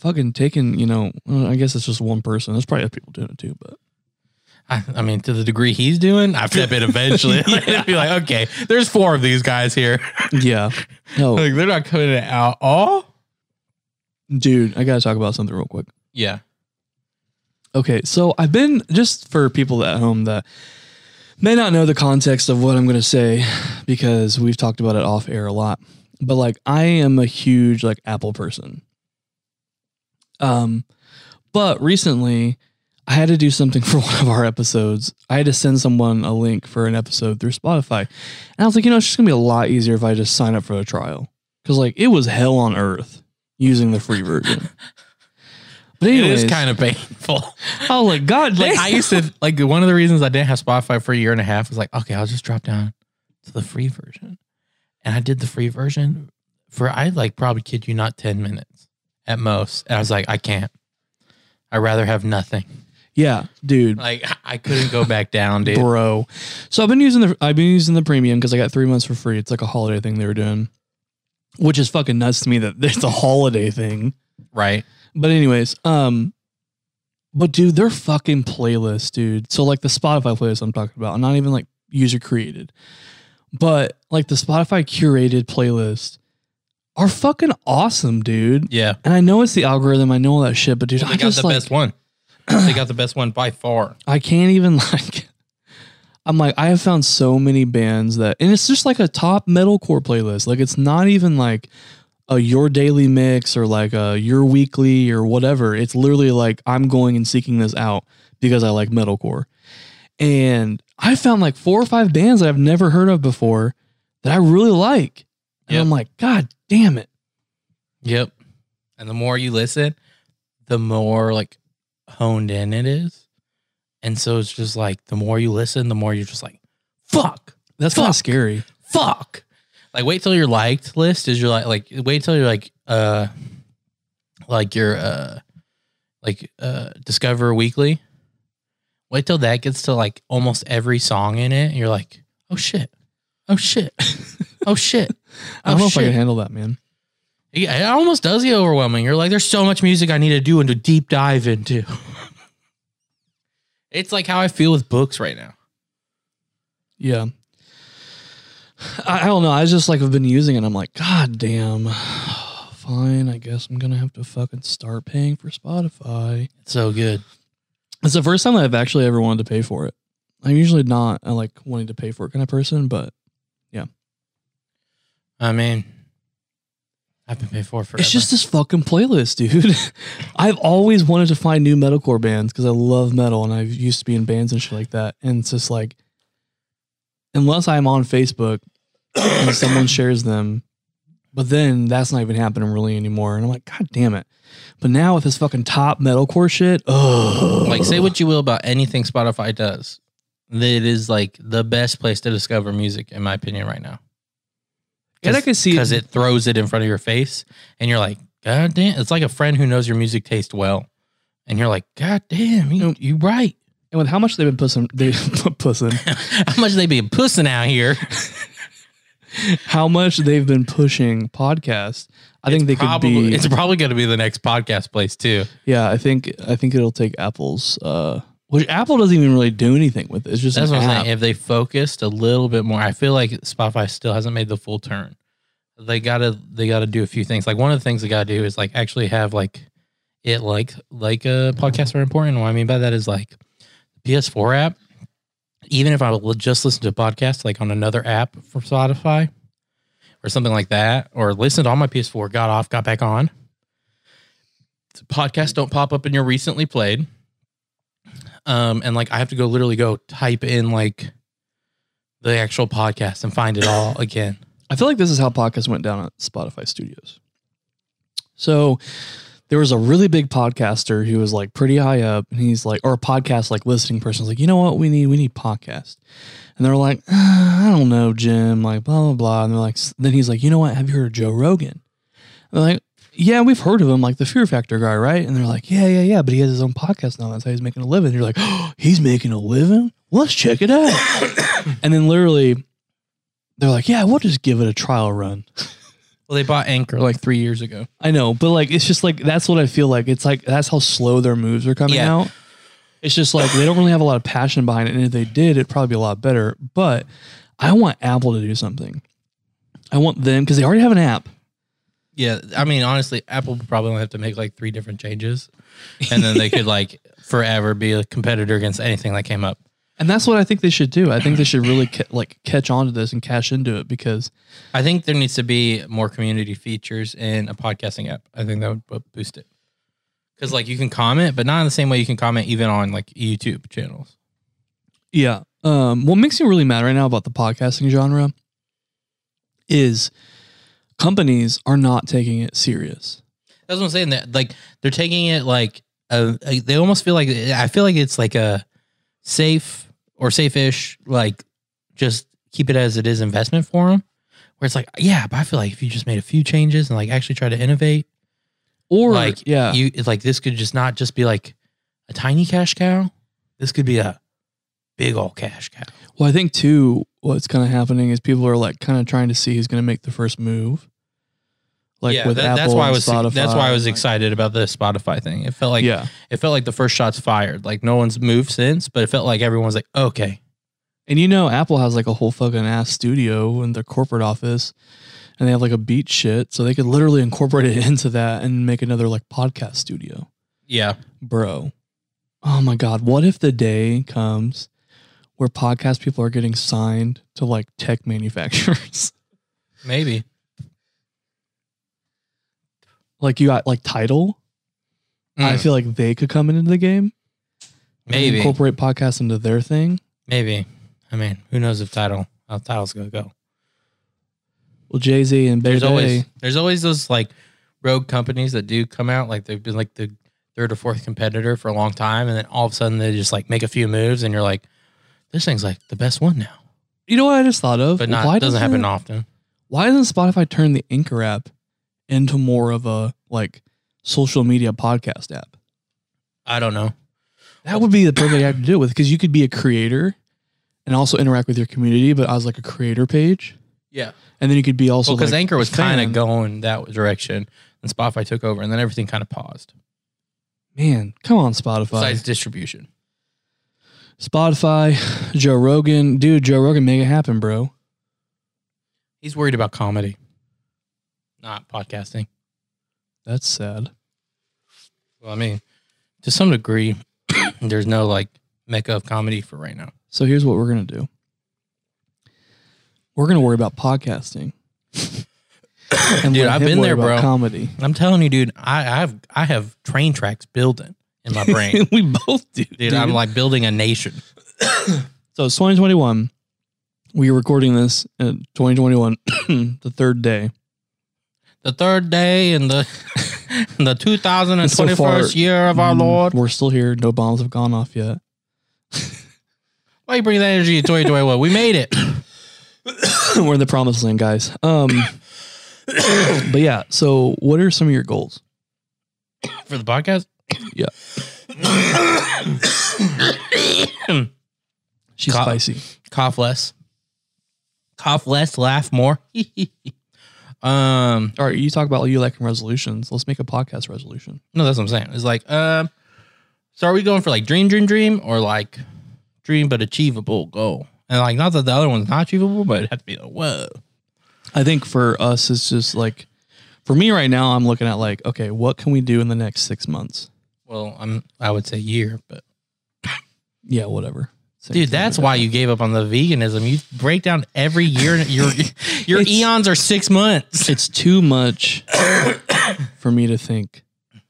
Fucking taking, you know, I guess it's just one person. There's probably other people doing it too, but I, I mean, to the degree he's doing, I step in eventually. <laughs> <laughs> Like, it'd be like, okay, there's four of these guys here. yeah. No, <laughs> Like, they're not coming out all. dude, I gotta talk about something real quick. Yeah. Okay, so I've been just for people at home that may not know the context of what I'm going to say because we've talked about it off air a lot. But like I am a huge like Apple person. Um but recently I had to do something <laughs> for one of our episodes. I had to send someone a link for an episode through Spotify. And I was like, you know, it's just going to be a lot easier if I just sign up for the trial. Cuz like it was hell on earth using the free version. <laughs> But It anyways, is kind of painful. <laughs> Oh, like, God like. I used to like one of the reasons I didn't have Spotify for a year and a half was like, okay, I'll just drop down to the free version. And I did the free version for I like probably kid you not 10 minutes at most. And I was like, I can't. I'd rather have nothing. Yeah, dude, Like I couldn't go back down, dude. bro. So I've been using the I've been using the premium because I got three months for free. It's like a holiday thing they were doing, which is fucking nuts to me that <laughs> it's a holiday thing. Right. But anyways, um, but dude, their fucking playlist, dude. So like the Spotify playlist I'm talking about, not even like user created, but like the Spotify curated playlist are fucking awesome, dude. Yeah. And I know it's the algorithm. I know all that shit, but dude, They I got just the like best one. <clears throat> they got the best one by far. I can't even <laughs> like. I'm like I have found so many bands that, and it's just like a top metalcore playlist. Like it's not even like a your daily mix or like a your weekly or whatever. It's literally like I'm going and seeking this out because I like metalcore, and I found like four or five bands that I've never heard of before that I really like, and Yep. I'm like, God damn it! Yep. And the more you listen, the more like honed in it is. And so it's just like the more you listen, the more you're just like, fuck, That's kind of scary. fuck. Like wait till your liked list is your like like wait till you're like uh like your uh like uh Discover Weekly. Wait till that gets to like almost every song in it. And you're like, oh shit. Oh shit. Oh shit. I don't Oh, know if I can handle that, man. Yeah, it almost does get overwhelming. You're like, there's so much music I need to do and to deep dive into. <laughs> it's like how I feel with books right now. Yeah. I, I don't know. I just like have been using it. I'm like, God damn. <sighs> Fine. I guess I'm gonna have to fucking start paying for Spotify. It's so good. It's the first time that I've actually ever wanted to pay for it. I'm usually not a like wanting to pay for it kind of person, but I mean, I've been paid for it forever. it's just this fucking playlist, dude. <laughs> I've always wanted to find new metalcore bands because I love metal and I've used to be in bands and shit like that. And it's just like, unless I'm on Facebook and <coughs> someone shares them, but then that's not even happening really anymore. And I'm like, God damn it. But now with this fucking top metalcore shit, oh, like say what you will about anything Spotify does. It is like the best place to discover music, in my opinion, right now. And I can see because it throws it in front of your face, and you're like, God damn! It's like a friend who knows your music taste well, and you're like, God damn, you, you right. And with how much they've been pussing, they <laughs> pussing, <laughs> How much they've been pussing out here? <laughs> how much they've been pushing podcasts. I think they probably, could be. It's probably going to be the next podcast place too. Yeah, I think I think it'll take Apple's uh which Apple doesn't even really do anything with it. It's just That's what I'm saying. If they focused a little bit more, I feel like Spotify still hasn't made the full turn. They gotta they gotta do a few things. Like one of the things they gotta do is like actually have like it like like uh, a podcast are important. What I mean by that is like PS4 app. Even if I would just listen to a podcast like on another app from Spotify or something like that, or listen to on my PS4, got off, got back on. Podcasts don't pop up in your recently played um and like i have to go literally go type in like the actual podcast and find it all <laughs> again. I feel like this is how podcasts went down at Spotify Studios. So there was a really big podcaster who was like pretty high up, and he's like, or a podcast like listening person was like, you know what, we need we need podcast, and they're like, "Ah, I don't know, Jim, like blah blah blah, and they're like, then he's like, you know what, have you heard of Joe Rogan? And they're like, yeah, we've heard of him, like the Fear Factor guy, right? And they're like, yeah, yeah, yeah, but he has his own podcast now. That's how he's making a living. And you're like, oh, <gasps> he's making a living. Let's check it out. <coughs> and then literally, they're like, yeah, we'll just give it a trial run. <laughs> well they bought Anchor like three years ago I know, but like it's just like that's what I feel like. It's like that's how slow their moves are coming Yeah. out. It's just like they don't really have a lot of passion behind it, and if they did, it'd probably be a lot better. But I want Apple to do something. I want them because they already have an app. Yeah i mean honestly apple would probably only have to make like three different changes and then they could <laughs> like forever be a competitor against anything that came up And that's what I think they should do. I think they should really ca- like catch on to this and cash into it because i think there needs to be more community features in a podcasting app i think that would bo- boost it because like you can comment but not in the same way you can comment even on like youtube channels Yeah. Um, what makes me really mad right now about the podcasting genre is companies are not taking it serious. That's what I'm saying. That like they're taking it like uh, they almost feel like I feel like it's like a safe or safe-ish like just keep it as it is investment for them. Where it's like yeah, but I feel like if you just made a few changes and like actually try to innovate, Or like yeah, you it's like this could just not just be like a tiny cash cow. This could be a big old cash cow. well, I think too, what's kind of happening is people are like kind of trying to see who's going to make the first move. Like yeah, with that- Apple, that's why I was Spotify, that's why I was excited about the Spotify thing. It felt like yeah, it felt like the first shots fired. Like no one's moved since, but it felt like everyone's like, okay, And you know, Apple has like a whole fucking ass studio in their corporate office, and they have like a beat shit, so they could literally incorporate it <laughs> into that and make another like podcast studio, Yeah. bro. Oh my god, what if the day comes where podcast people are getting signed to like tech manufacturers? <laughs> Maybe. like you got like Tidal. I Mm, feel like they could come into the game, maybe. incorporate podcasts into their thing. Maybe. I mean, who knows if Tidal how Tidal's gonna go. Well, Jay Z and Bay There's always Day, there's always those like rogue companies that do come out like they've been like the third or fourth competitor for a long time, and then all of a sudden they just like make a few moves, and you're like, this thing's like the best one now. you know what I just thought of? But not why doesn't happen often. Why doesn't Spotify turn the Anchor app into more of a like social media podcast app? I don't know. That would be the perfect app to do it with because you could be a creator and also interact with your community, but as like a creator page, Yeah. and then you could be also because like Anchor was kind of going that direction, and Spotify took over, and then everything kind of paused. Man, come on, Spotify. Besides distribution, Spotify, Joe Rogan, dude, Joe Rogan, make it happen, bro. he's worried about comedy, not podcasting. That's sad. Well, I mean, to some degree, <coughs> there's no like mecca of comedy for right now. So here's what we're gonna do. We're gonna worry about podcasting. <coughs> and Dude, I've been there, bro. Comedy. I'm telling you, dude, I, I have I have train tracks building in my brain. <laughs> we both do, dude, I'm like building a nation. <coughs> so it's 2021. We are recording this in 2021, <coughs> the third day. The third day in the in <laughs> the 2021st <laughs> so far, year of our Mm, Lord. We're still here. No bombs have gone off yet. Why you bring that energy to 2021? We made it. <coughs> we're in the promised land, guys. Um, but yeah. So, what are some of your goals? For the podcast? Yeah. <coughs> She's Co- spicy. Cough less. Cough less, laugh more. <laughs> um, All right, you talk about you liking resolutions. Let's make a podcast resolution. no, that's what I'm saying. It's like, um, so are we going for like dream, dream, dream, or like dream but achievable goal? And like, not that the other one's not achievable, but it has to be like, whoa. I think for us, it's just like, for me right now, I'm looking at like, okay, what can we do in the next six months? Well, I'm I would say year, but <laughs> Yeah, whatever. Same dude, that's why you gave up on the veganism. You break down every year. Your <laughs> your It's- eons are six months. it's too much <coughs> for me to think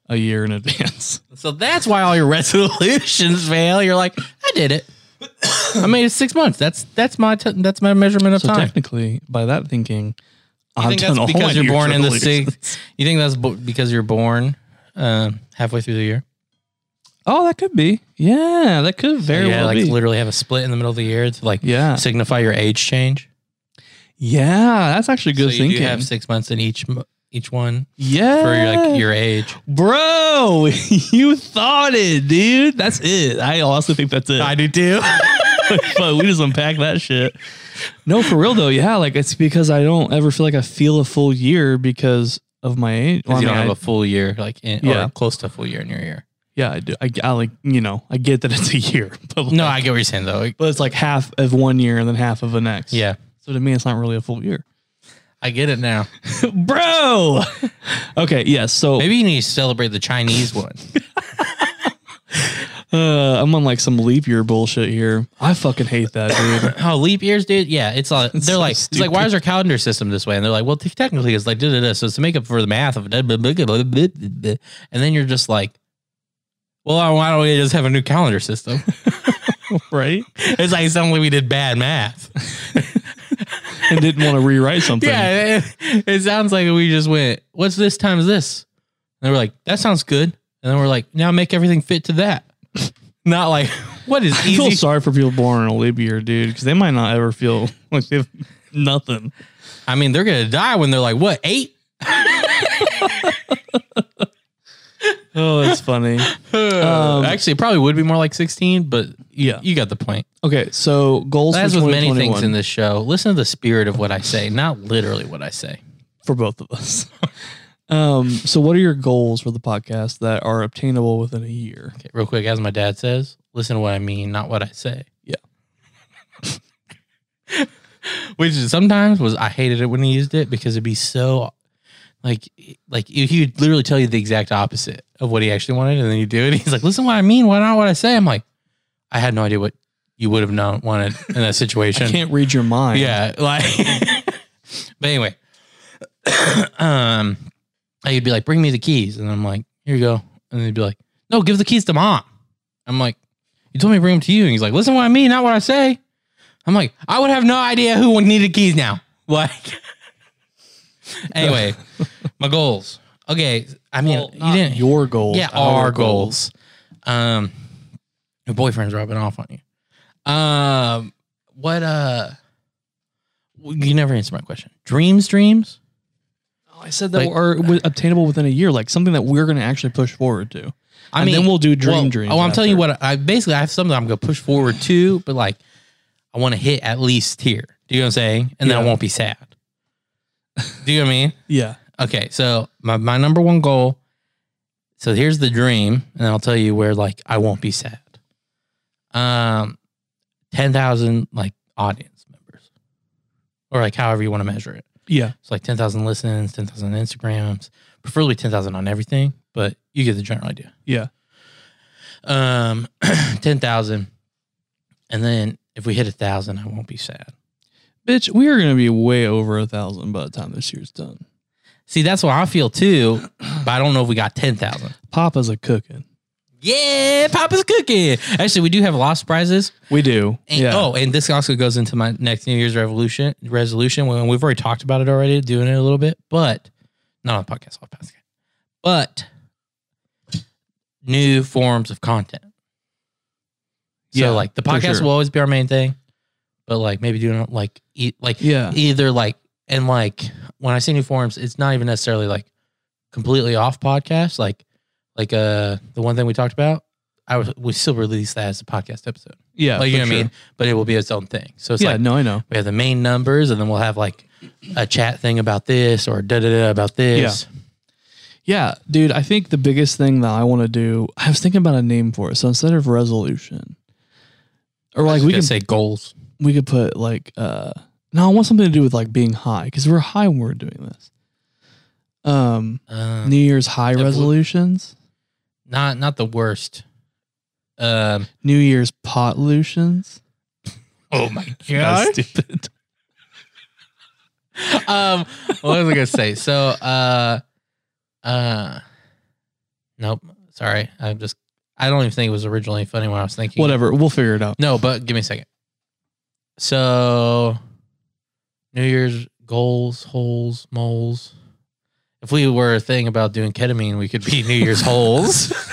a year in advance. So that's why all your resolutions fail. You're like, I did it. I made it six months. That's that's my t- that's my measurement of So time. technically, by that thinking, You I've think done that's all because my you're New born in the resolutions. six? You think that's bo- because you're born uh, halfway through the year? Oh, that could be. Yeah, that could very yeah, well like be. literally have a split in the middle of the year to like yeah, signify your age change. yeah, that's actually good so you thinking. do have six months in each each one yeah, for your, like your age. bro, <laughs> you thought it, dude. That's it. I also think that's it. I do too. <laughs> <laughs> but we just unpack that shit. No, for real though. Yeah, like it's because I don't ever feel like I feel a full year because of my age. Well, I you mean, don't have I- a full year, like in, Yeah. or close to a full year in your year. Yeah, I do. I, I like you know I get that it's a year, <laughs> but like, No, I get what you're saying though. But it's like half of one year and then half of the next. Yeah, So to me, it's not really a full year, I get it now. <laughs> bro. okay, yes. So Maybe you need to celebrate the Chinese one. <laughs> uh, I'm on like some leap year bullshit here. I fucking hate that, dude. <coughs> Oh, leap years, dude. Yeah, it's like they're so like it's like why is our calendar system this way? And they're like, well, t- technically it's like da da da. So it's to make up for the math of da- blah, blah, blah, blah, blah, blah. and then you're just like, well, why don't we just have a new calendar system? <laughs> right? it's like suddenly we did bad math. And didn't want to rewrite something. yeah, it, it sounds like we just went, what's this times this? And they were like, that sounds good. And then we're like, now make everything fit to that. <laughs> Not like what is <laughs> I feel sorry for people born in a leap year, dude, because they might not ever feel like they have nothing. I mean, they're gonna die when they're like, what eight? Oh, that's funny. <laughs> Um, Actually, it probably would be more like 16, but Yeah. you got the point. Okay, so goals As for with many things in this show, listen to the spirit of what I say, not literally what I say. for both of us. <laughs> um, so what are your goals for the podcast that are obtainable within a year? Okay, real quick, as my dad says, listen to what I mean, not what I say. Yeah. <laughs> Which is- sometimes was I hated it when he used it because it'd be so like like he would literally tell you the exact opposite of what he actually wanted, and then you do it. <laughs> He's like, "Listen, what I mean, why not what I say." I'm like, I had no idea what you would have known wanted in that <laughs> situation. I can't read your mind. Yeah, like. <laughs> but anyway, <coughs> um, he'd be like, "Bring me the keys," and I'm like, "Here you go," and they'd be like, "No, give the keys to mom." I'm like, "You told me to bring them to you," and he's like, "Listen, what I mean, not what I say." I'm like, "I would have no idea who would need the keys now." Like, <laughs> anyway, my goals. Okay, I mean, Well, you didn't. your goals. Yeah, our goals. Um, your boyfriend's rubbing off on you. Um, what? Uh, you never answered my question. Dreams, dreams. Oh, I said that Like- are obtainable within a year, like something that we're going to actually push forward to. I And mean, then we'll do dream well, dreams Oh, I'm telling you what. I basically I have something I'm gonna push forward to, but like I want to hit at least here. Do you know what I'm saying? And then I won't be sad. <laughs> Do you know what I mean? Yeah. Okay, so my, my number one goal. So here's the dream, and I'll tell you where like I won't be sad. Um, ten thousand like audience members, or like however you want to measure it. Yeah. It's like ten thousand listens, ten thousand Instagrams, preferably ten thousand on everything, but you get the general idea. Yeah. Um, <clears throat> ten thousand, and then if we hit a thousand, I won't be sad. Bitch, we are going to be way over a thousand by the time this year's done. See, that's what I feel too, but I don't know if we got ten thousand. Papa's a cooking. Yeah, Papa's cooking. Actually, we do have a lot of surprises. We do. And, yeah. Oh, and this also goes into my next New Year's revolution resolution. When we've already talked about it already, doing it a little bit, but not on the podcast. Pass. But new forms of content. So, Yeah, like the podcast sure. will always be our main thing, but like maybe doing like eat like Yeah. either like and like when I see new forms, it's not even necessarily like completely off podcast. Like like uh the one thing we talked about, I was we still release that as a podcast episode. Yeah. Like you know for what I mean? But it will be its own thing. So it's Yeah. like no, I know. we have the main numbers and then we'll have like a chat thing about this or da da da about this. Yeah, Yeah, dude, I think the biggest thing that I want to do, I was thinking about a name for it. So instead of resolution, or like we can say goals. We could put like uh no, I want something to do with like being high because we're high when we're doing this. Um, Um, New Year's high resolutions, not not the worst. Um New Year's pot potlutions. <laughs> oh my <laughs> God. That's stupid. <laughs> um what was I gonna say? So uh uh nope. Sorry. I'm just I don't even think it was originally funny when I was thinking. Whatever, we'll figure it out. No, but give me a second. So New Year's goals, holes, moles. If we were a thing about doing ketamine, we could be New Year's holes. <laughs>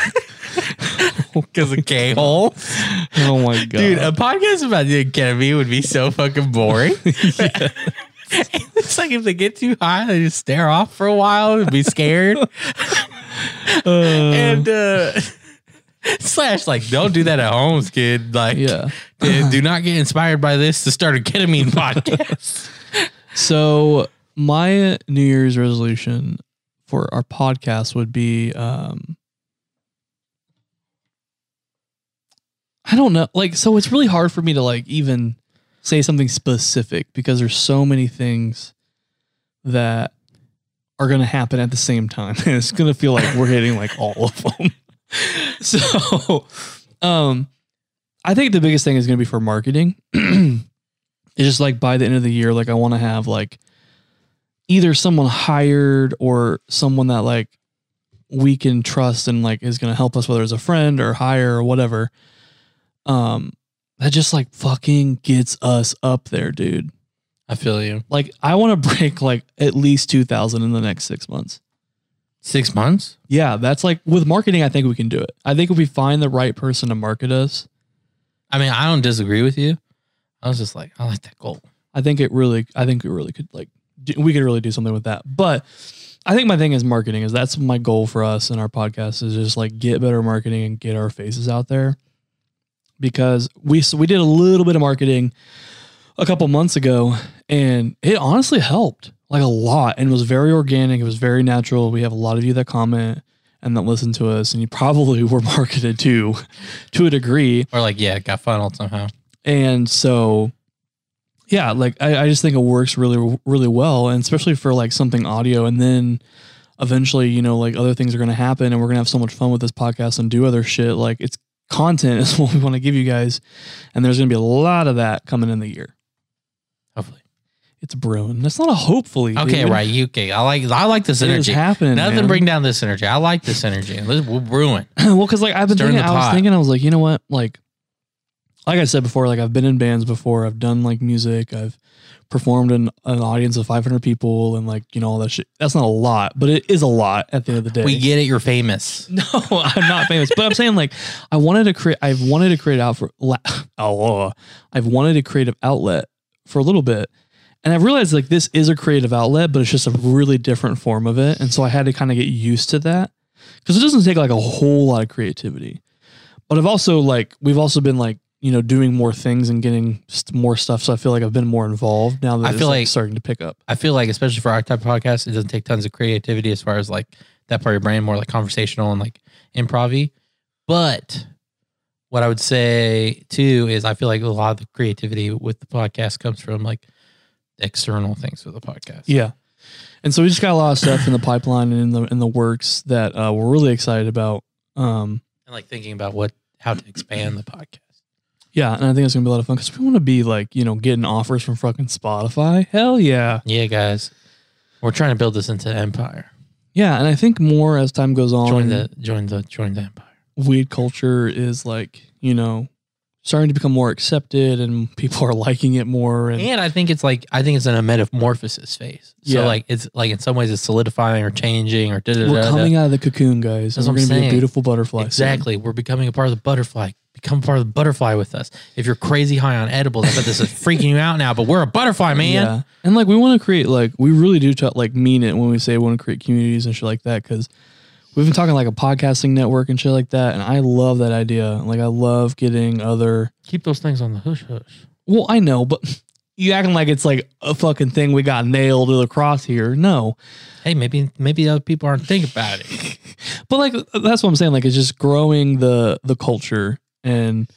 Because of K hole. Oh my god, Dude, a podcast about doing ketamine would be so fucking boring. <laughs> <laughs> it's like if they get too high, they just stare off for a while and be scared. Uh, and uh <laughs> slash like don't do that at home, kid. Like yeah. do do not get inspired by this to start a ketamine podcast. <laughs> So my New Year's resolution for our podcast would be um I don't know. Like so it's really hard for me to like even say something specific because there's so many things that are going to happen at the same time. And <laughs> it's going to feel like we're hitting like all of them. <laughs> so um I think the biggest thing is going to be for marketing. <clears throat> it's just like by the end of the year like I want to have like either someone hired or someone that like we can trust and like is going to help us whether it's a friend or hire or whatever um that just like fucking gets us up there dude I feel you. like i want to <laughs> break like at least 2000 in the next 6 months Six months? yeah that's like with marketing i think we can do it i think if we find the right person to market us I mean, I don't disagree with you. I was just like, I like that goal. I think it really, I think it really could like, do, we could really do something with that. But I think my thing is marketing is that's my goal for us and our podcast is just like get better marketing and get our faces out there. Because we so we did a little bit of marketing a couple months ago and it honestly helped like a lot and it was very organic. It was very natural. We have a lot of you that comment and that listen to us and you probably <laughs> were marketed to to a degree. Or like, yeah, it got funneled somehow. And so yeah, like I, I just think it works really, really well, and especially for like something audio, and then eventually, you know, like other things are going to happen, and we're gonna have so much fun with this podcast and do other shit. Like it's content <laughs> is what we want to give you guys, and there's gonna be a lot of that coming in the year. It's brewing. That's not a hopefully. Okay, dude. right. You okay? I like I like this It energy. happening. Nothing man. bring down this energy. I like this energy. Let's we're brewing. <clears throat> well, because like I've been Stirring thinking, the I was thinking, I was like, you know what, like, like I said before, like I've been in bands before. I've done like music. I've performed in an audience of 500 people, and like you know all that shit. That's not a lot, but it is a lot at the end of the day. We get it. You're famous. <laughs> no, I'm not famous, but I'm saying like I wanted to create. I've wanted to create out for. la- <laughs> Oh, I've wanted a creative outlet for a little bit. And I've realized like this is a creative outlet, but it's just a really different form of it. And so I had to kind of get used to that because it doesn't take like a whole lot of creativity. But I've also like, we've also been like, you know, doing more things and getting st- more stuff. So I feel like I've been more involved now that I it's feel like, like- starting to pick up. I feel like, especially for our type of podcast, it doesn't take tons of creativity as far as like that part of your brain, more like conversational and like improv But what I would say too is I feel like a lot of the creativity with the podcast comes from like external things for the podcast. Yeah. And so we just got a lot of stuff in the pipeline and in the in the works that uh, we're really excited about. Um, And like thinking about what, how to expand the podcast. yeah, and I think it's gonna be a lot of fun because we want to be like you know getting offers from fucking Spotify. Hell yeah, Yeah, guys. We're trying to build this into an empire. yeah. And I think more as time goes on, Join the, join the, join the empire. weed culture is like you know starting to become more accepted and people are liking it more. And And I think it's like I think it's in a metamorphosis phase. So Yeah. like it's like in some ways it's solidifying or changing or da da we're coming out of the cocoon, guys. That's and what we're I'm gonna be a saying. beautiful butterfly. soon. Exactly. We're becoming a part of the butterfly. Become part of the butterfly with us. If you're crazy high on edibles, I bet this is freaking you out now, but we're a butterfly, man. Yeah. And like we want to create like we really do t- like mean it when we say we want to create communities and shit like that because we've been talking like a podcasting network and shit like that and I love that idea. Like I love getting other Keep those things on the hush hush. Well, I know, but <laughs> you acting like it's like a fucking thing we got nailed to the cross here. No. Hey, maybe maybe other people aren't thinking about it. <laughs> But like that's what I'm saying like it's just growing the the culture and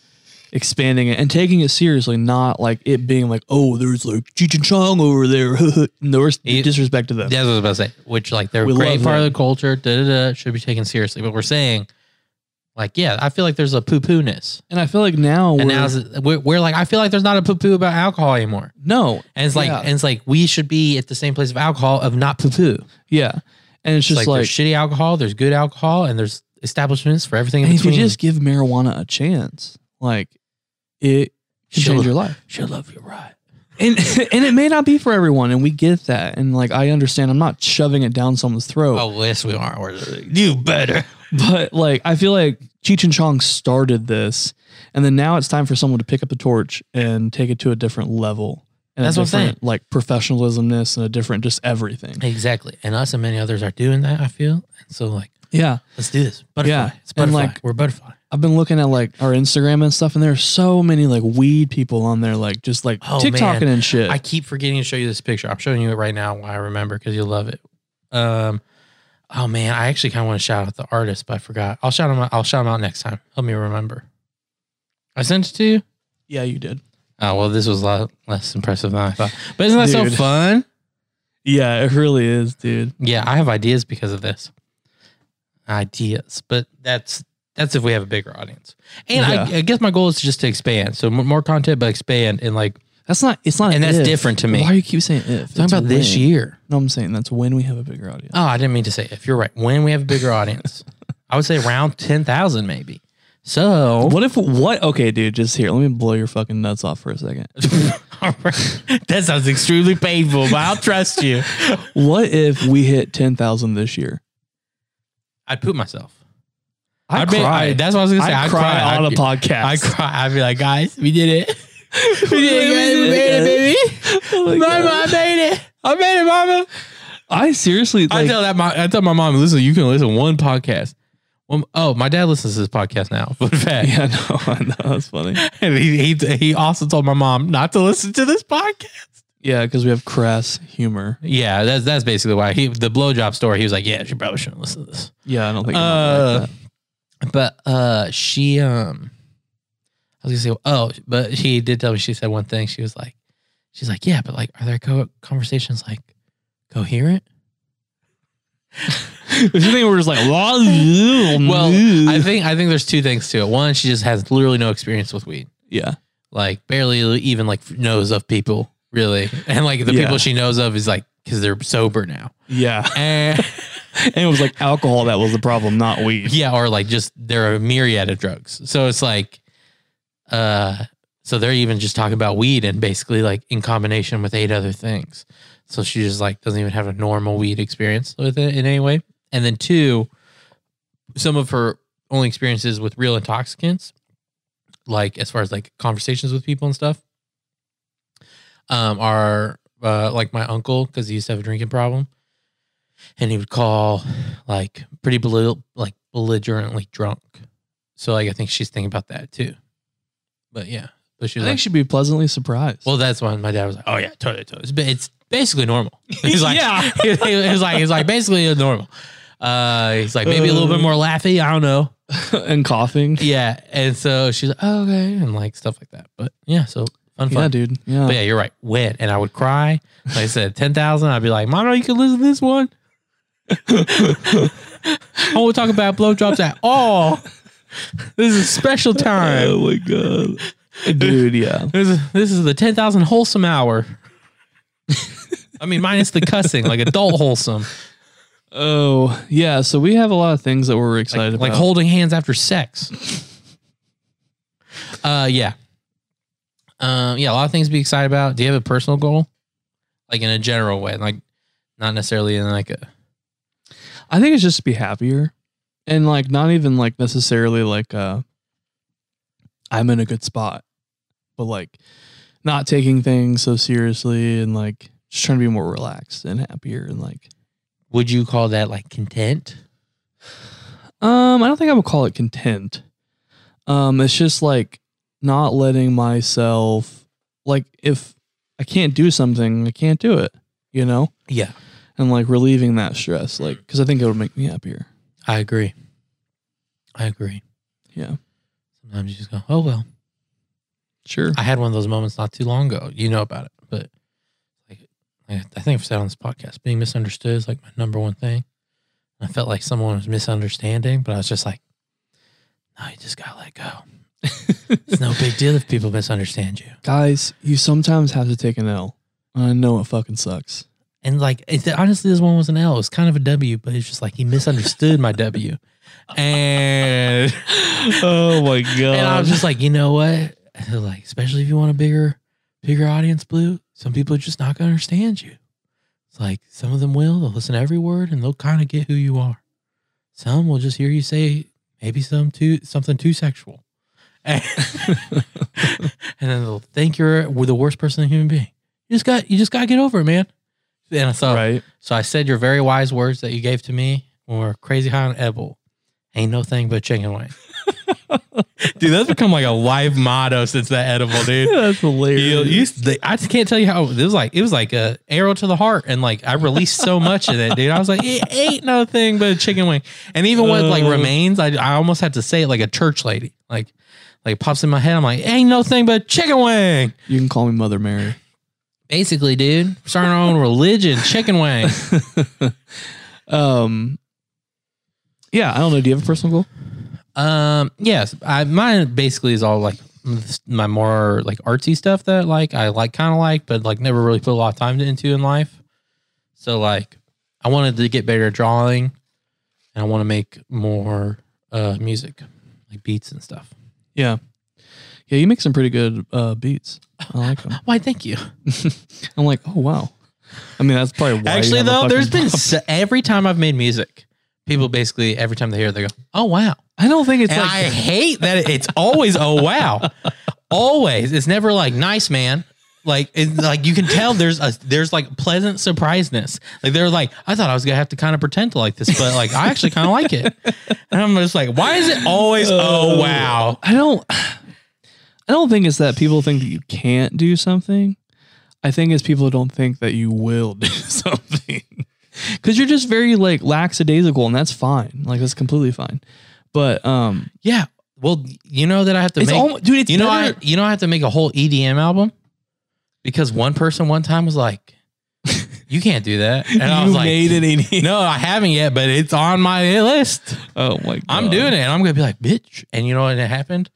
expanding it and taking it seriously, not like it being like, oh, there's like Cheech and Chong over there. <laughs> no res- disrespect to them. That's what I was about to say. Which like they're We great part of the culture. Da da da. Should be taken seriously. But we're saying, like, yeah, I feel like there's a poo poo ness. And I feel like now And we're, now we're, we're like, I feel like there's not a poo poo about alcohol anymore. no. And it's like, Yeah. and it's like we should be at the same place of alcohol of not poo poo. Yeah. And it's It's just like, like, there's shitty alcohol, there's good alcohol, and there's establishments for everything in and if you just give marijuana a chance, like it can She'll- change your life. she'll love you right. And <laughs> and it may not be for everyone, and we get that. And like I understand, I'm not shoving it down someone's throat. Oh, yes, we are. We're, you better. <laughs> But like I feel like Cheech and Chong started this, and then now it's time for someone to pick up the torch and take it to a different level. And a That's what I'm saying. Like professionalismness and a different just everything. Exactly. And us and many others are doing that, I feel. And so, like, Yeah. let's do this. Butterfly. Yeah, It's and, butterfly. like- We're butterfly. I've been looking at like our Instagram and stuff, and there's so many like weed people on there, like just like Oh, TikToking man. and shit. I keep forgetting to show you this picture. I'm showing you it right now. Why I remember because you'll love it. Um, oh man, I actually kind of want to shout out the artist, but I forgot. I'll shout him. Out, I'll shout him out next time. Help me remember. I sent it to you. yeah, you did. Oh well, this was a lot less impressive than I thought. But isn't that Dude. so fun? Yeah, it really is, dude. Yeah, I have ideas because of this. Ideas, but that's that's if we have a bigger audience. And I, Yeah. I guess my goal is just to expand. So more content, but expand and like That's not. It's not. And that's if. different to me. Why do you keep saying if? talking about this year. No, I'm saying that's when we have a bigger audience. Oh, I didn't mean to say if you're right. When we have a bigger audience, I would say around ten thousand maybe. So What if what? Okay, dude, just here. Let me blow your fucking nuts off for a second. <laughs> That sounds extremely painful, but I'll trust you. what if we hit ten thousand this year? I'd poop myself. I'd be- cry. I- that's what I was gonna say. I'd I'd cry cry. on I'd a podcast. I cry. I'd be like, guys, we did it. <laughs> We did it, guys. We made it, baby. <laughs> Oh my Mama, I made it. I made it, mama. I seriously I like. tell that. My, I tell my mom, listen, you can listen to one podcast. One, oh, my dad listens to this podcast now. <laughs> But fact. yeah, no, I know that's funny. And he, he he also told my mom not to listen to this podcast. Yeah, because we have crass humor. Yeah, that's that's basically why he the blowjob story. He was like, yeah, she probably shouldn't listen to this. Yeah, I don't think. Uh. But uh, she um, I was gonna say, oh, but she did tell me. She said one thing. She was like, She's like, yeah, but like, are their co- conversations like coherent? if you think we're just like, well, Well, I think I think there's two things to it. One, she just has literally no experience with weed. yeah, Like barely even like knows of people really, and like the Yeah. people she knows of is like because they're sober now, yeah. and <laughs> and it was like alcohol that was the problem, not weed. yeah, or like just there are a myriad of drugs. So it's like, uh, so they're even just talking about weed and basically like in combination with eight other things. So she just like doesn't even have a normal weed experience with it in any way. And then two, some of her only experiences with real intoxicants, like as far as like conversations with people and stuff, um, are uh, like my uncle because he used to have a drinking problem, and he would call like pretty belli- like belligerently drunk. So like I think she's thinking about that too. But yeah, but she I was think like, she'd be pleasantly surprised. well, that's when my dad was like, "Oh yeah, totally, totally. It's, ba- it's basically normal." <laughs> He's like, Yeah. <laughs> he, he was like, he's like basically normal. Uh, he's like maybe a little bit more laughy. I don't know. <laughs> and coughing. Yeah, and so she's like, oh, "Okay," and like stuff like that. But yeah, so fun, fun. Yeah, dude. Yeah. But yeah, you're right. Wet, and I would cry. Like I said, ten thousand. I'd be like, "Mono, you can listen to this one." I won't talk about blowjobs at all. This is a special time. Oh my god, dude. Yeah. This is, this is the 10,000 wholesome hour. I mean, minus the cussing, like adult wholesome. Oh yeah. So we have a lot of things that we're excited Like, like holding hands after sex. Uh, yeah. Um, yeah, a lot of things to be excited about. Do you have a personal goal? Like in a general way, like not necessarily in like a, I think it's just to be happier, and like not even like necessarily like uh, I'm in a good spot, but like not taking things so seriously and like just trying to be more relaxed and happier and like would you call that like content? Um, I don't think I would call it content. Um, it's just like not letting myself like if I can't do something, I can't do it, you know? Yeah, And like relieving that stress, like because I think it would make me happier. I agree. I agree. Yeah. Sometimes you just go, oh, well. Sure. I had one of those moments not too long ago. You know about it, but like I think I've said on this podcast, being misunderstood is like my number one thing. I felt like someone was misunderstanding, but I was just like, no, you just gotta let go. <laughs> it's no big deal if people misunderstand you. Guys, you sometimes have to take an L. I know it fucking sucks. And like, it, honestly, this one was an L. It was kind of a W, but it's just like he misunderstood my W, and <laughs> oh my god. and I was just like, you know what? Like, especially if you want a bigger, bigger audience, Blue. Some people are just not gonna understand you. It's like some of them will. They'll listen to every word and they'll kind of get who you are. Some will just hear you say maybe some too something too sexual, <laughs> and, then they'll think you're the worst person in human being. You just got you just got to get over it, man. And so right. so I said your very wise words that you gave to me when we were crazy high on edible. Ain't no thing but chicken wing. <laughs> dude, that's become like a life motto since that edible, dude. <laughs> That's hilarious. You, you, they, I just can't tell you how it was like. It was like a arrow to the heart, and like I released so much of it, dude. I was like, it ain't no thing but a chicken wing. And even with like Uh. remains, I, I almost had to say it like a church lady. Like, like it pops in my head. I'm like, ain't no thing but chicken wing. you can call me Mother Mary. Basically, dude, starting our own religion, chicken wing. <laughs> Um Yeah, I don't know. Do you have a personal goal? Um, yes, I mine basically is all like my more like artsy stuff that like I like kind of like, but like never really put a lot of time into in life. So like, I wanted to get better at drawing, and I want to make more uh music, like beats and stuff. Yeah. Yeah, you make some pretty good uh, beats. I like them. <laughs> Why? Thank you. <laughs> I'm like, oh wow. I mean, that's probably why. Actually, have though, There's been pop- s every time I've made music, people basically every time they hear it, they go, "Oh wow." I don't think it's and like I hate that it's always oh wow, <laughs> always. It's never like nice man. Like it's like you can tell there's a there's like pleasant surpriseness. Like they're like I thought I was gonna have to kind of pretend to like this, but like I actually kind of like it. And I'm just like, why is it always oh wow? I don't. I don't think it's that people think that you can't do something. I think it's people don't think that you will <laughs> do something <laughs> because you're just very like lackadaisical, and that's fine. Like that's completely fine. But um, Yeah. Well, you know that I have to it's make. almost, dude. It's you know I you know I have to make a whole EDM album. because one person one time was like, "You can't do that," and I <laughs> was like, an. "No, I haven't yet, but it's on my list. Oh my god. I'm doing it." And I'm gonna be like, "Bitch!" And you know what happened?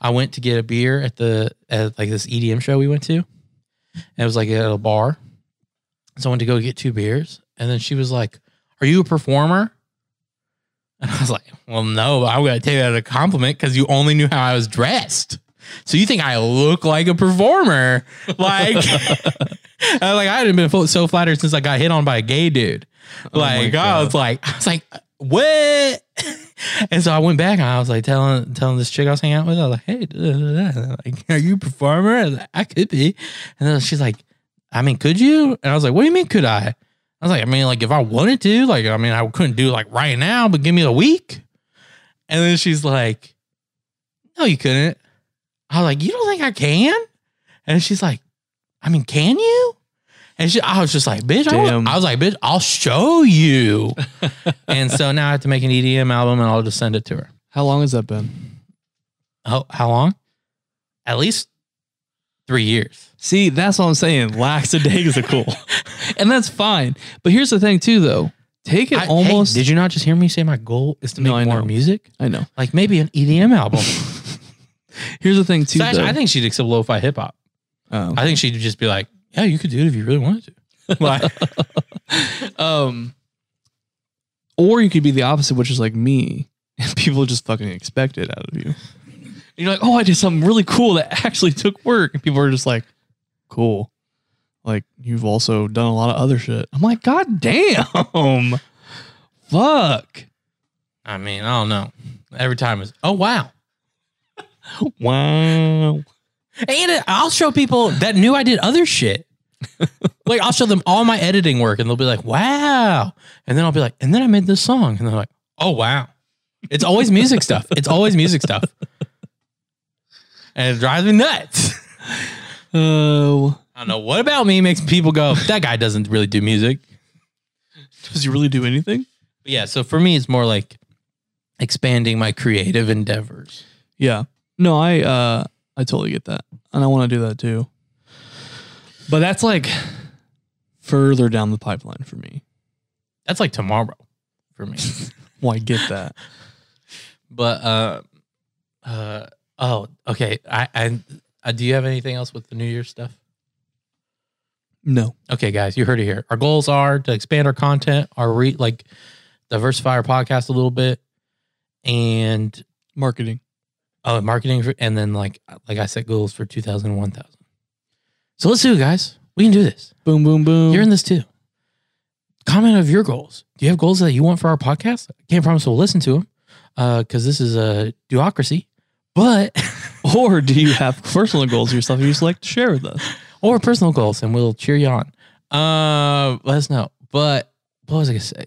I went to get a beer at the at like this EDM show we went to. And it was like at a bar. So I went to go get two beers, and then she was like, "Are you a performer?" <laughs> And I was like, "Well, no, I'm gonna take that as a compliment because you only knew how I was dressed." So you think I look like a performer? <laughs> Like, <laughs> I, like I hadn't been so flattered since I got hit on by a gay dude. Oh Like I God. was like, I was like, what? <laughs> And so I went back and I was like telling telling this chick I was hanging out with, I was like, hey, like, are you a performer? I, like, I could be. And then she's like, I mean, could you? And I was like, what do you mean could I? I was like, I mean, like if I wanted to, like, I mean, I couldn't do like right now, but give me a week. And then she's like, no, you couldn't. I was like, you don't think I can? And she's like, I mean, can you? And she, I was just like, bitch, I, Damn. wa- I was like, bitch, I'll show you. <laughs> and so now I have to make an EDM album and I'll just send it to her. How long has that been? Oh, how long? At least three years. See, that's what I'm saying. Lackadaisical. Cool. <laughs> and that's fine. But here's the thing too though. Take it I- hey, almost did you not just hear me say my goal is to make No, more know. music? I know. Like maybe an EDM album. <laughs> Here's the thing too So actually, though. I think she'd accept lo-fi hip hop. Oh. I think she'd just be like, yeah, you could do it if you really wanted to. <laughs> Like, <laughs> um or you could be the opposite which is like me <laughs> and people just fucking expect it out of you and you're like oh i did something really cool that actually took work and people are just like cool like you've also done a lot of other shit i'm like god damn fuck I mean, I don't know. Every time is, oh, wow. wow And I'll show people that knew I did other shit. Like I'll show them all my editing work and they'll be like, wow. And then I'll be like, and then I made this song. And they're like, oh wow. It's always music stuff. It's always music stuff. And it drives me nuts. oh I don't know. What about me makes people go, that guy doesn't really do music. does he really do anything But yeah, so for me it's more like expanding my creative endeavors. Yeah. No, I uh I totally get that. And I want to do that too. But that's like further down the pipeline for me. That's like tomorrow for me. <laughs> Well, I get that. But uh uh oh, okay. I I uh, do you have anything else with the New Year stuff? No. Okay, guys, you heard it here. Our goals are to expand our content, our re like diversify our podcast a little bit, and Marketing. oh, marketing, for, and then like like I set goals for two thousand and one thousand. So let's do it, guys. We can do this. Boom, boom, boom. You're in this too. Comment of your goals. Do you have goals that you want for our podcast? I can't promise we'll listen to them because this is a duocracy. But <laughs> or do you have personal goals yourself you'd just like to share with us? or personal goals, and we'll cheer you on. Uh, let us know. But what was I gonna say?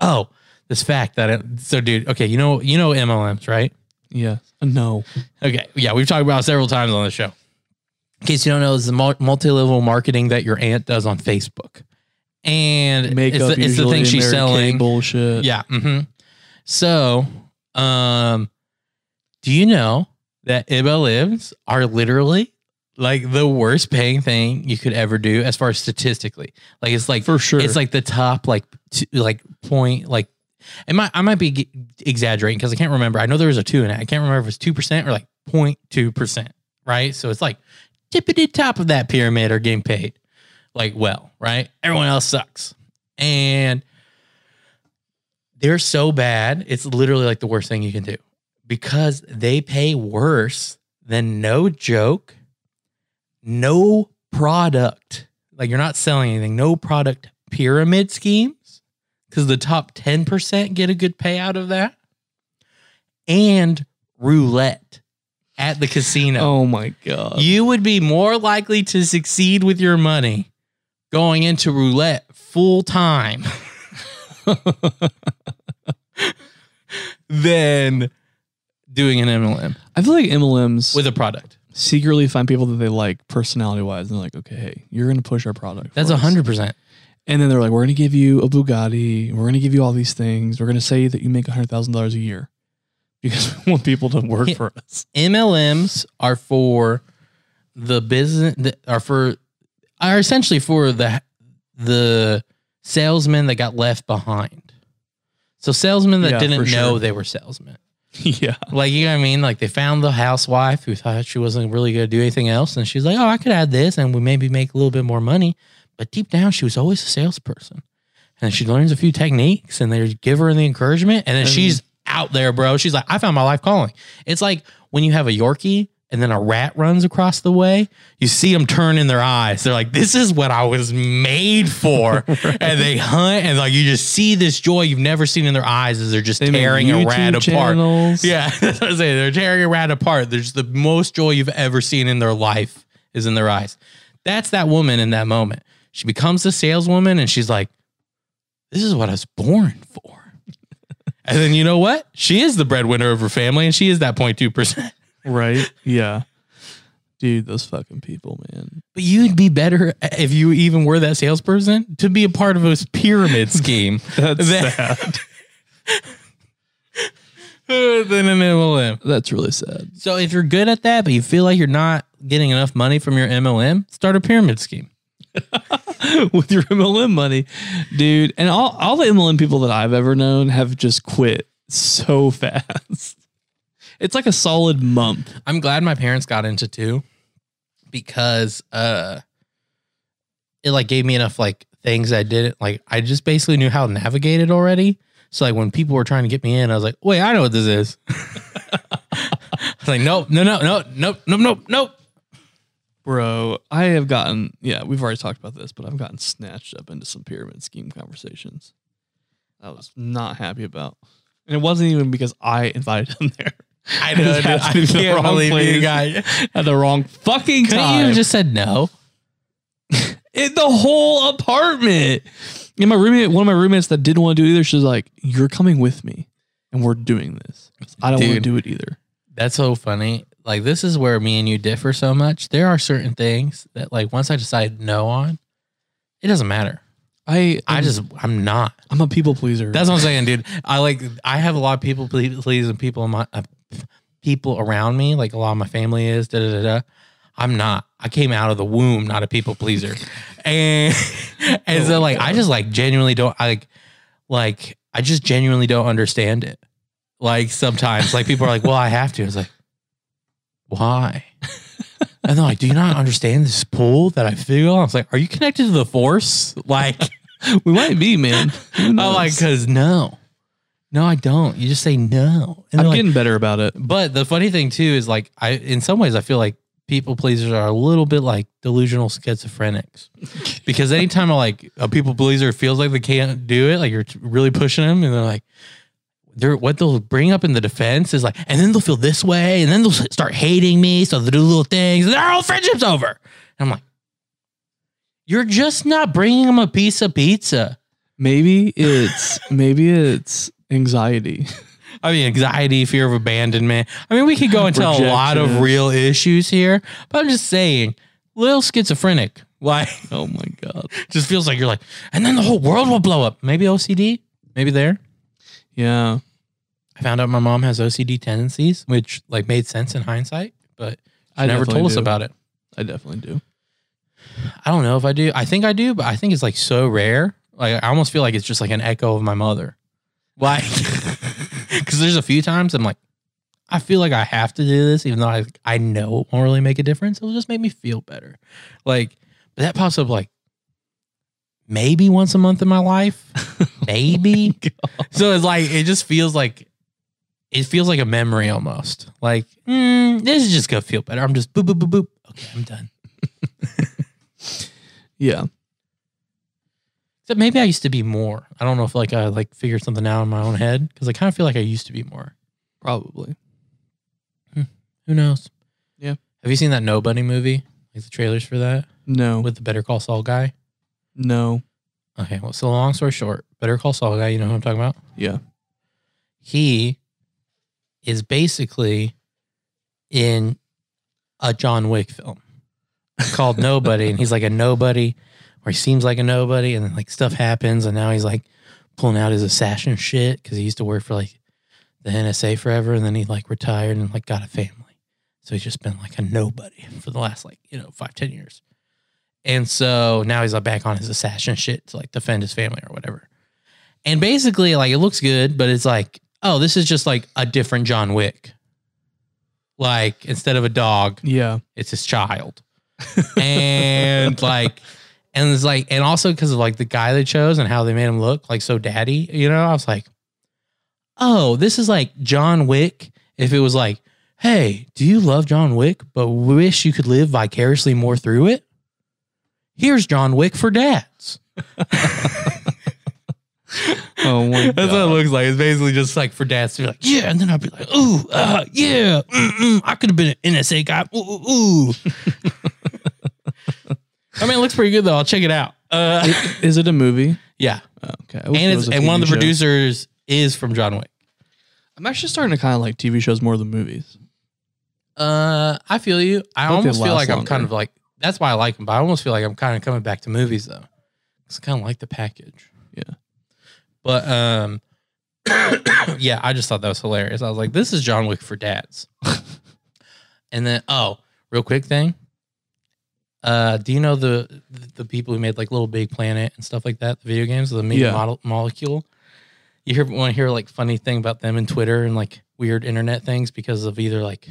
Oh, this fact that it, so, dude. Okay, you know, you know MLMs, right? Yeah. No. Okay, yeah, we've talked about it several times on the show. In case you don't know, it's the multi-level marketing that your aunt does on Facebook, and Makeup it's the, it's the thing she's selling. bullshit. Yeah. hmm So, um, do you know that IBA lives are literally like the worst paying thing you could ever do as far as statistically? Like it's like For sure. it's like the top like t- like point like it might I might be exaggerating because I can't remember. I know there was a two in it. I can't remember if it's two percent or like 0.2 percent. Right. So it's like tippity top of that pyramid are getting paid like well. Right. Everyone else sucks. And they're so bad. It's literally like the worst thing you can do because they pay worse than no joke, no product. Like you're not selling anything, no product pyramid schemes because the top 10% get a good payout of that and roulette at the casino. oh my god. You would be more likely to succeed with your money going into roulette full time <laughs> than doing an MLM I feel like MLMs with a product. secretly find people that they like personality wise and they're like, okay, hey, you're gonna push our product. That's for a us. And then they're like, we're going to give you a Bugatti. We're going to give you all these things. We're going to say that you make $100,000 a year. <laughs> because we want people to work for us. MLMs are for the business that are for are essentially for the the salesmen that got left behind. So salesmen that Yeah, didn't for know sure. they were salesmen. <laughs> yeah. Like you know what I mean? Like they found the housewife who thought she wasn't really gonna do anything else, and she's like, "Oh, I could add this, and we maybe make a little bit more money." But deep down, she was always a salesperson, and she learns a few techniques, and they give her the encouragement, and then And- she's out there, bro. She's like, "I found my life calling." It's like when you have a Yorkie. And then a rat runs across the way. You see them turn in their eyes. They're like, "This is what I was made for." <laughs> And they hunt, and like you just see this joy you've never seen in their eyes as they're just They tearing a rat YouTube apart. Yeah, <laughs> that's what I'm saying. They're tearing a rat apart. There's the most joy you've ever seen in their life is in their eyes. That's that woman in that moment. She becomes a saleswoman and she's like, this is what I was born for. <laughs> and then you know what? She is the breadwinner of her family and she is that 0.2%. Right. <laughs> Yeah. Dude, those fucking people, man. But you'd be better if you even were that salesperson to be a part of a pyramid scheme <laughs> That's That- sad. than an MLM. That's really sad. So if you're good at that, but you feel like you're not getting enough money from your MLM, start a pyramid scheme. <laughs> With your MLM money, dude. And all, all the MLM people that I've ever known have just quit so <laughs> fast. It's like a solid month. I'm glad my parents got into two because uh it like gave me enough like things I didn't like I just basically knew how to navigate it already. So like when people were trying to get me in, I was like, wait, I know what this is. <laughs> I was like, nope, no, no, no, nope, nope, nope, nope. Bro, I have gotten, yeah, we've already talked about this, but I've gotten snatched up into some pyramid scheme conversations. I was not happy about. And it wasn't even because I invited them there. I <laughs> know, I happened to be the can't wrong believe you guys. <laughs> At the wrong fucking Couldn't time. you have just said no? <laughs> in the whole apartment. And my roommate, one of my roommates that didn't want to do it either, she's like, "You're coming with me, and we're doing this. I don't want to do it either." That's so funny. Like this is where me and you differ so much. There are certain things that like once I decide no on, it doesn't matter. I, I just I'm not. I'm a people pleaser. That's what I'm saying, dude. I like I have a lot of people ple- pleasing people in my uh, people around me, like a lot of my family is. Da, da, da, da. I'm not. I came out of the womb not a people pleaser, <laughs> and and so like I just like genuinely don't I like like I just genuinely don't understand it. Like sometimes, like people are like, "Well, I have to." It's like, why? And they're like, "Do you not understand this pull that I feel?" I was like, "Are you connected to the force?" Like. <laughs> we might be, man. I'm like, cause no, no, I don't. You just say no. And I'm like- getting better about it. but the funny thing too is like, I in some ways I feel like people pleasers are a little bit like delusional schizophrenics, <laughs> because anytime a, like a people pleaser feels like they can't do it, like you're really pushing them, and they're like. They're, what they'll bring up in the defense is like, and then they'll feel this way, and then they'll start hating me, so they'll do little things, and their whole friendship's over. And I'm like, you're just not bringing them a piece of pizza. Maybe it's <laughs> maybe it's anxiety. I mean, anxiety, fear of abandonment. I mean, we could go into a lot of real issues here, but I'm just saying, little schizophrenic. Like, Oh my god. <laughs> just feels like you're like, and then the whole world will blow up. Maybe OCD, maybe there. Yeah. I found out my mom has OCD tendencies, which like made sense in hindsight, but she I never told us about it. I definitely do. I don't know if I do. I think I do, but I think it's like so rare. Like I almost feel like it's just like an echo of my mother. Like, <laughs> because there's a few times I'm like, I feel like I have to do this, even though I I know it won't really make a difference. It'll just make me feel better. Like, but that pops up like maybe once a month in my life, <laughs> maybe. <laughs> so it's like it just feels like it feels like a memory almost. Like mm, this is just gonna feel better. I'm just boop boop boop boop. Okay, I'm done. <laughs> Yeah. Except maybe I used to be more. I don't know if like I like figured something out in my own head because I kind of feel like I used to be more. Probably. Who knows? Yeah. Have you seen that Nobody movie? Like the trailers for that No. with the Better Call Saul guy? no. Okay. Well, so long story short, Better Call Saul guy. You know who I'm talking about? Yeah. He is basically in a John Wick film called Nobody, and he's like a nobody, or he seems like a nobody, and then like stuff happens, and now he's like pulling out his assassin shit because he used to work for like the NSA forever, and then he like retired and like got a family. So he's just been like a nobody for the last like you know five ten years. And so now he's like back on his assassin shit to like defend his family or whatever. And basically, like it looks good, but it's like, oh, this is just like a different John Wick. Like instead of a dog, Yeah. it's his child. and like, and it's like, and also because of like the guy they chose and how they made him look like so daddy, you know, I was like, oh, this is like John Wick. If it was like, hey, do you love John Wick, but wish you could live vicariously more through it? Here's John Wick for dads. <laughs> Oh my god. That's what it looks like. It's basically just like for dads to be like, yeah, and then I'll be like, ooh, uh, yeah, mm-mm, I could have been an NSA guy. Ooh, ooh, ooh. <laughs> I mean, it looks pretty good though. I'll check it out. Uh, Is it a movie? yeah, Oh, okay. And it's and one of the show. producers is from John Wick. I'm actually starting to kind of like TV shows more than movies. Uh, I feel you. I almost feel like I'm kind of like that's why I like them, but I almost feel like I'm kind of coming back to movies though. It's kind of like the package. Yeah. But um, <coughs> yeah, I just thought that was hilarious. I was like, this is John Wick for dads. <laughs> and then oh, real quick thing. Uh, do you know the the people who made like Little Big Planet and stuff like that, the video games, the media Yeah. model, molecule? You hear want to hear like funny thing about them in Twitter and like weird internet things because of either like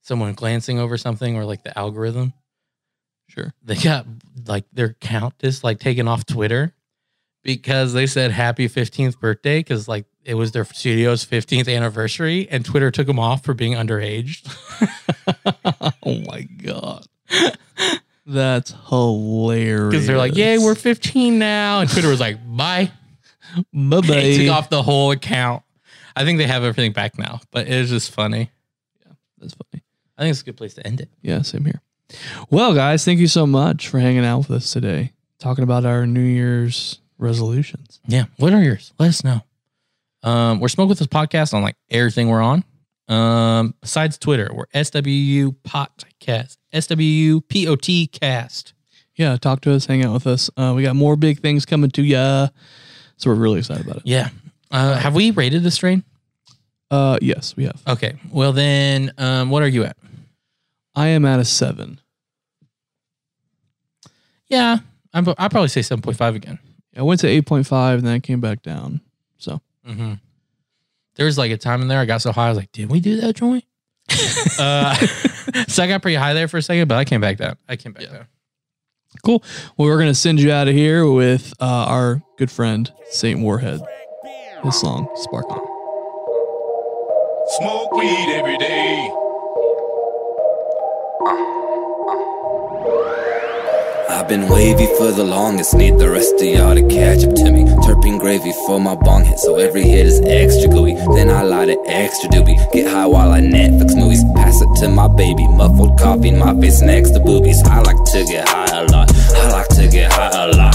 someone glancing over something or like the algorithm. Sure. They got like their count is like taken off Twitter because they said happy 15th birthday because like it was their studio's 15th anniversary and Twitter took them off for being underage. <laughs> <laughs> oh my god. That's hilarious. Because they're like, yay, we're 15 now. And Twitter was like, bye. bye They took off the whole account. I think they have everything back now, but it was just funny. Yeah, that's funny. I think it's a good place to end it. Yeah, same here. Well, guys, thank you so much for hanging out with us today, talking about our New Year's resolutions. Yeah. What are yours? Let us know. Um, we're Smoke With Us podcast on like everything we're on. Um, besides Twitter, we're SWU Podcast, SWU POT cast. Yeah, talk to us, hang out with us. Uh, we got more big things coming to ya, so we're really excited about it. Yeah. Uh, have we rated the strain? Uh, yes, we have. Okay. Well, then, um, what are you at? I am at a seven. Yeah. I'm, I'll probably say 7.5 again. I went to eight point five, and then I came back down. So Mm-hmm. There was like a time in there I got so high, I was like, did we do that joint? <laughs> uh, <laughs> so I got pretty high there for a second, but I came back down. I came back down. cool. Well, we're gonna send you out of here with uh, our good friend Saint Warhead. His song "Sparkle." Smoke weed every day. I've been wavy for the longest, need the rest of y'all to catch up to me. Terpene gravy for my bong hit, so every hit is extra gooey. Then I light it extra doobie. Get high while I Netflix movies. Pass it to my baby, muffled coffee my face next to boobies. I like to get high a lot. I like to get high a lot.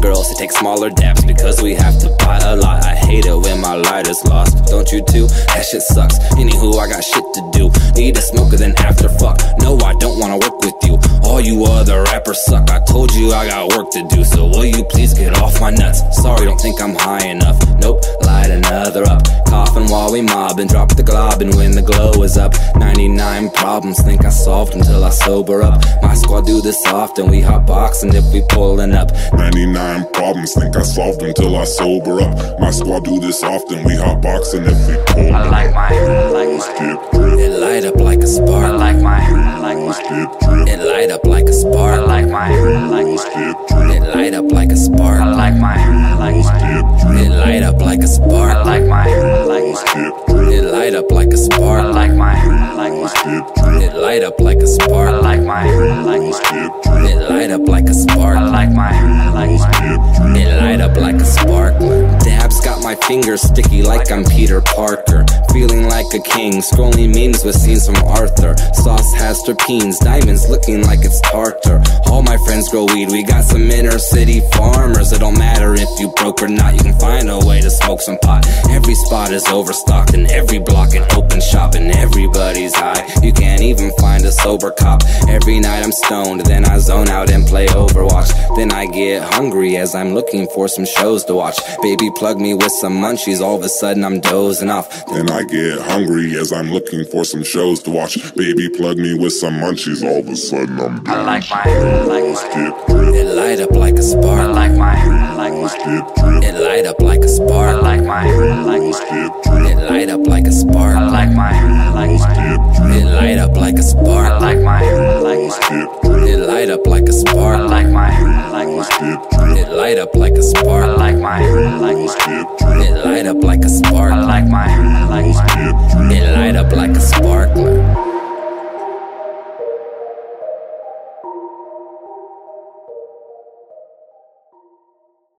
Girls, they take smaller dabs because we have to buy a lot. I hate it when my light is lost. Don't you too? That shit sucks. Anywho, I got shit to do. Need a smoker, then after fuck. No, I don't wanna work with you. All you other rappers suck. I told you I got work to do, so will you please get off my nuts? Sorry, don't think I'm high enough. Nope, light another up. Coughing while we mob and drop the glob, and when the glow is up, 99 problems think I solved until I sober up. My squad do this often, we hot boxing if we pulling up. 99 problems, think I solved until I sober up. My squad do this often, we hot boxing if we pull I like my, I like my, Skip drip, it light up like a spark. I like my, I like my, skip drip, it light up like a spark. I like my, I like my, skip it drip, light up like a spark. I like my, I like my, it light up like a spark. I like my, I like my, skip drip, it light up like a spark. I like my, I like my, skip drip, it light up like a spark. I like my, I like my, skip drip, it light up like a spark. I like my, I like my. It light up like a spark. Dabs got my fingers sticky like I'm Peter Parker. Feeling like a king, scrolling memes with scenes from Arthur. Sauce has terpenes, diamonds looking like it's tartar. All my friends grow weed, we got some inner city farmers. It don't matter if you broke or not, you can find a way to smoke some pot. Every spot is overstocked, and every block an open shop, and everybody's high. You can't even find a sober cop. Every night I'm stoned, then I zone out and play Overwatch. Then I get hungry as I'm looking for some shows to watch. Baby, plug me with some munchies. All of a sudden, I'm dozing off. Then I get hungry as I'm looking for some shows to watch. Baby, plug me with some munchies. All of a sudden, I'm I like my, I like my, drip. It light up like a I spark. like my, I like my, Dip drip. It light up like a I spark. like my, I like my, Dip drip. It light up like a I spark. like my, I like my, Dip It drip. light up like a I spark. like my, I like my, Dip drip. It light up like a I spark. like my, I like my, Dip drip it light up like a spark. I like my, I like my. It light up like a spark. I like my, I like my. It light up like a sparkler.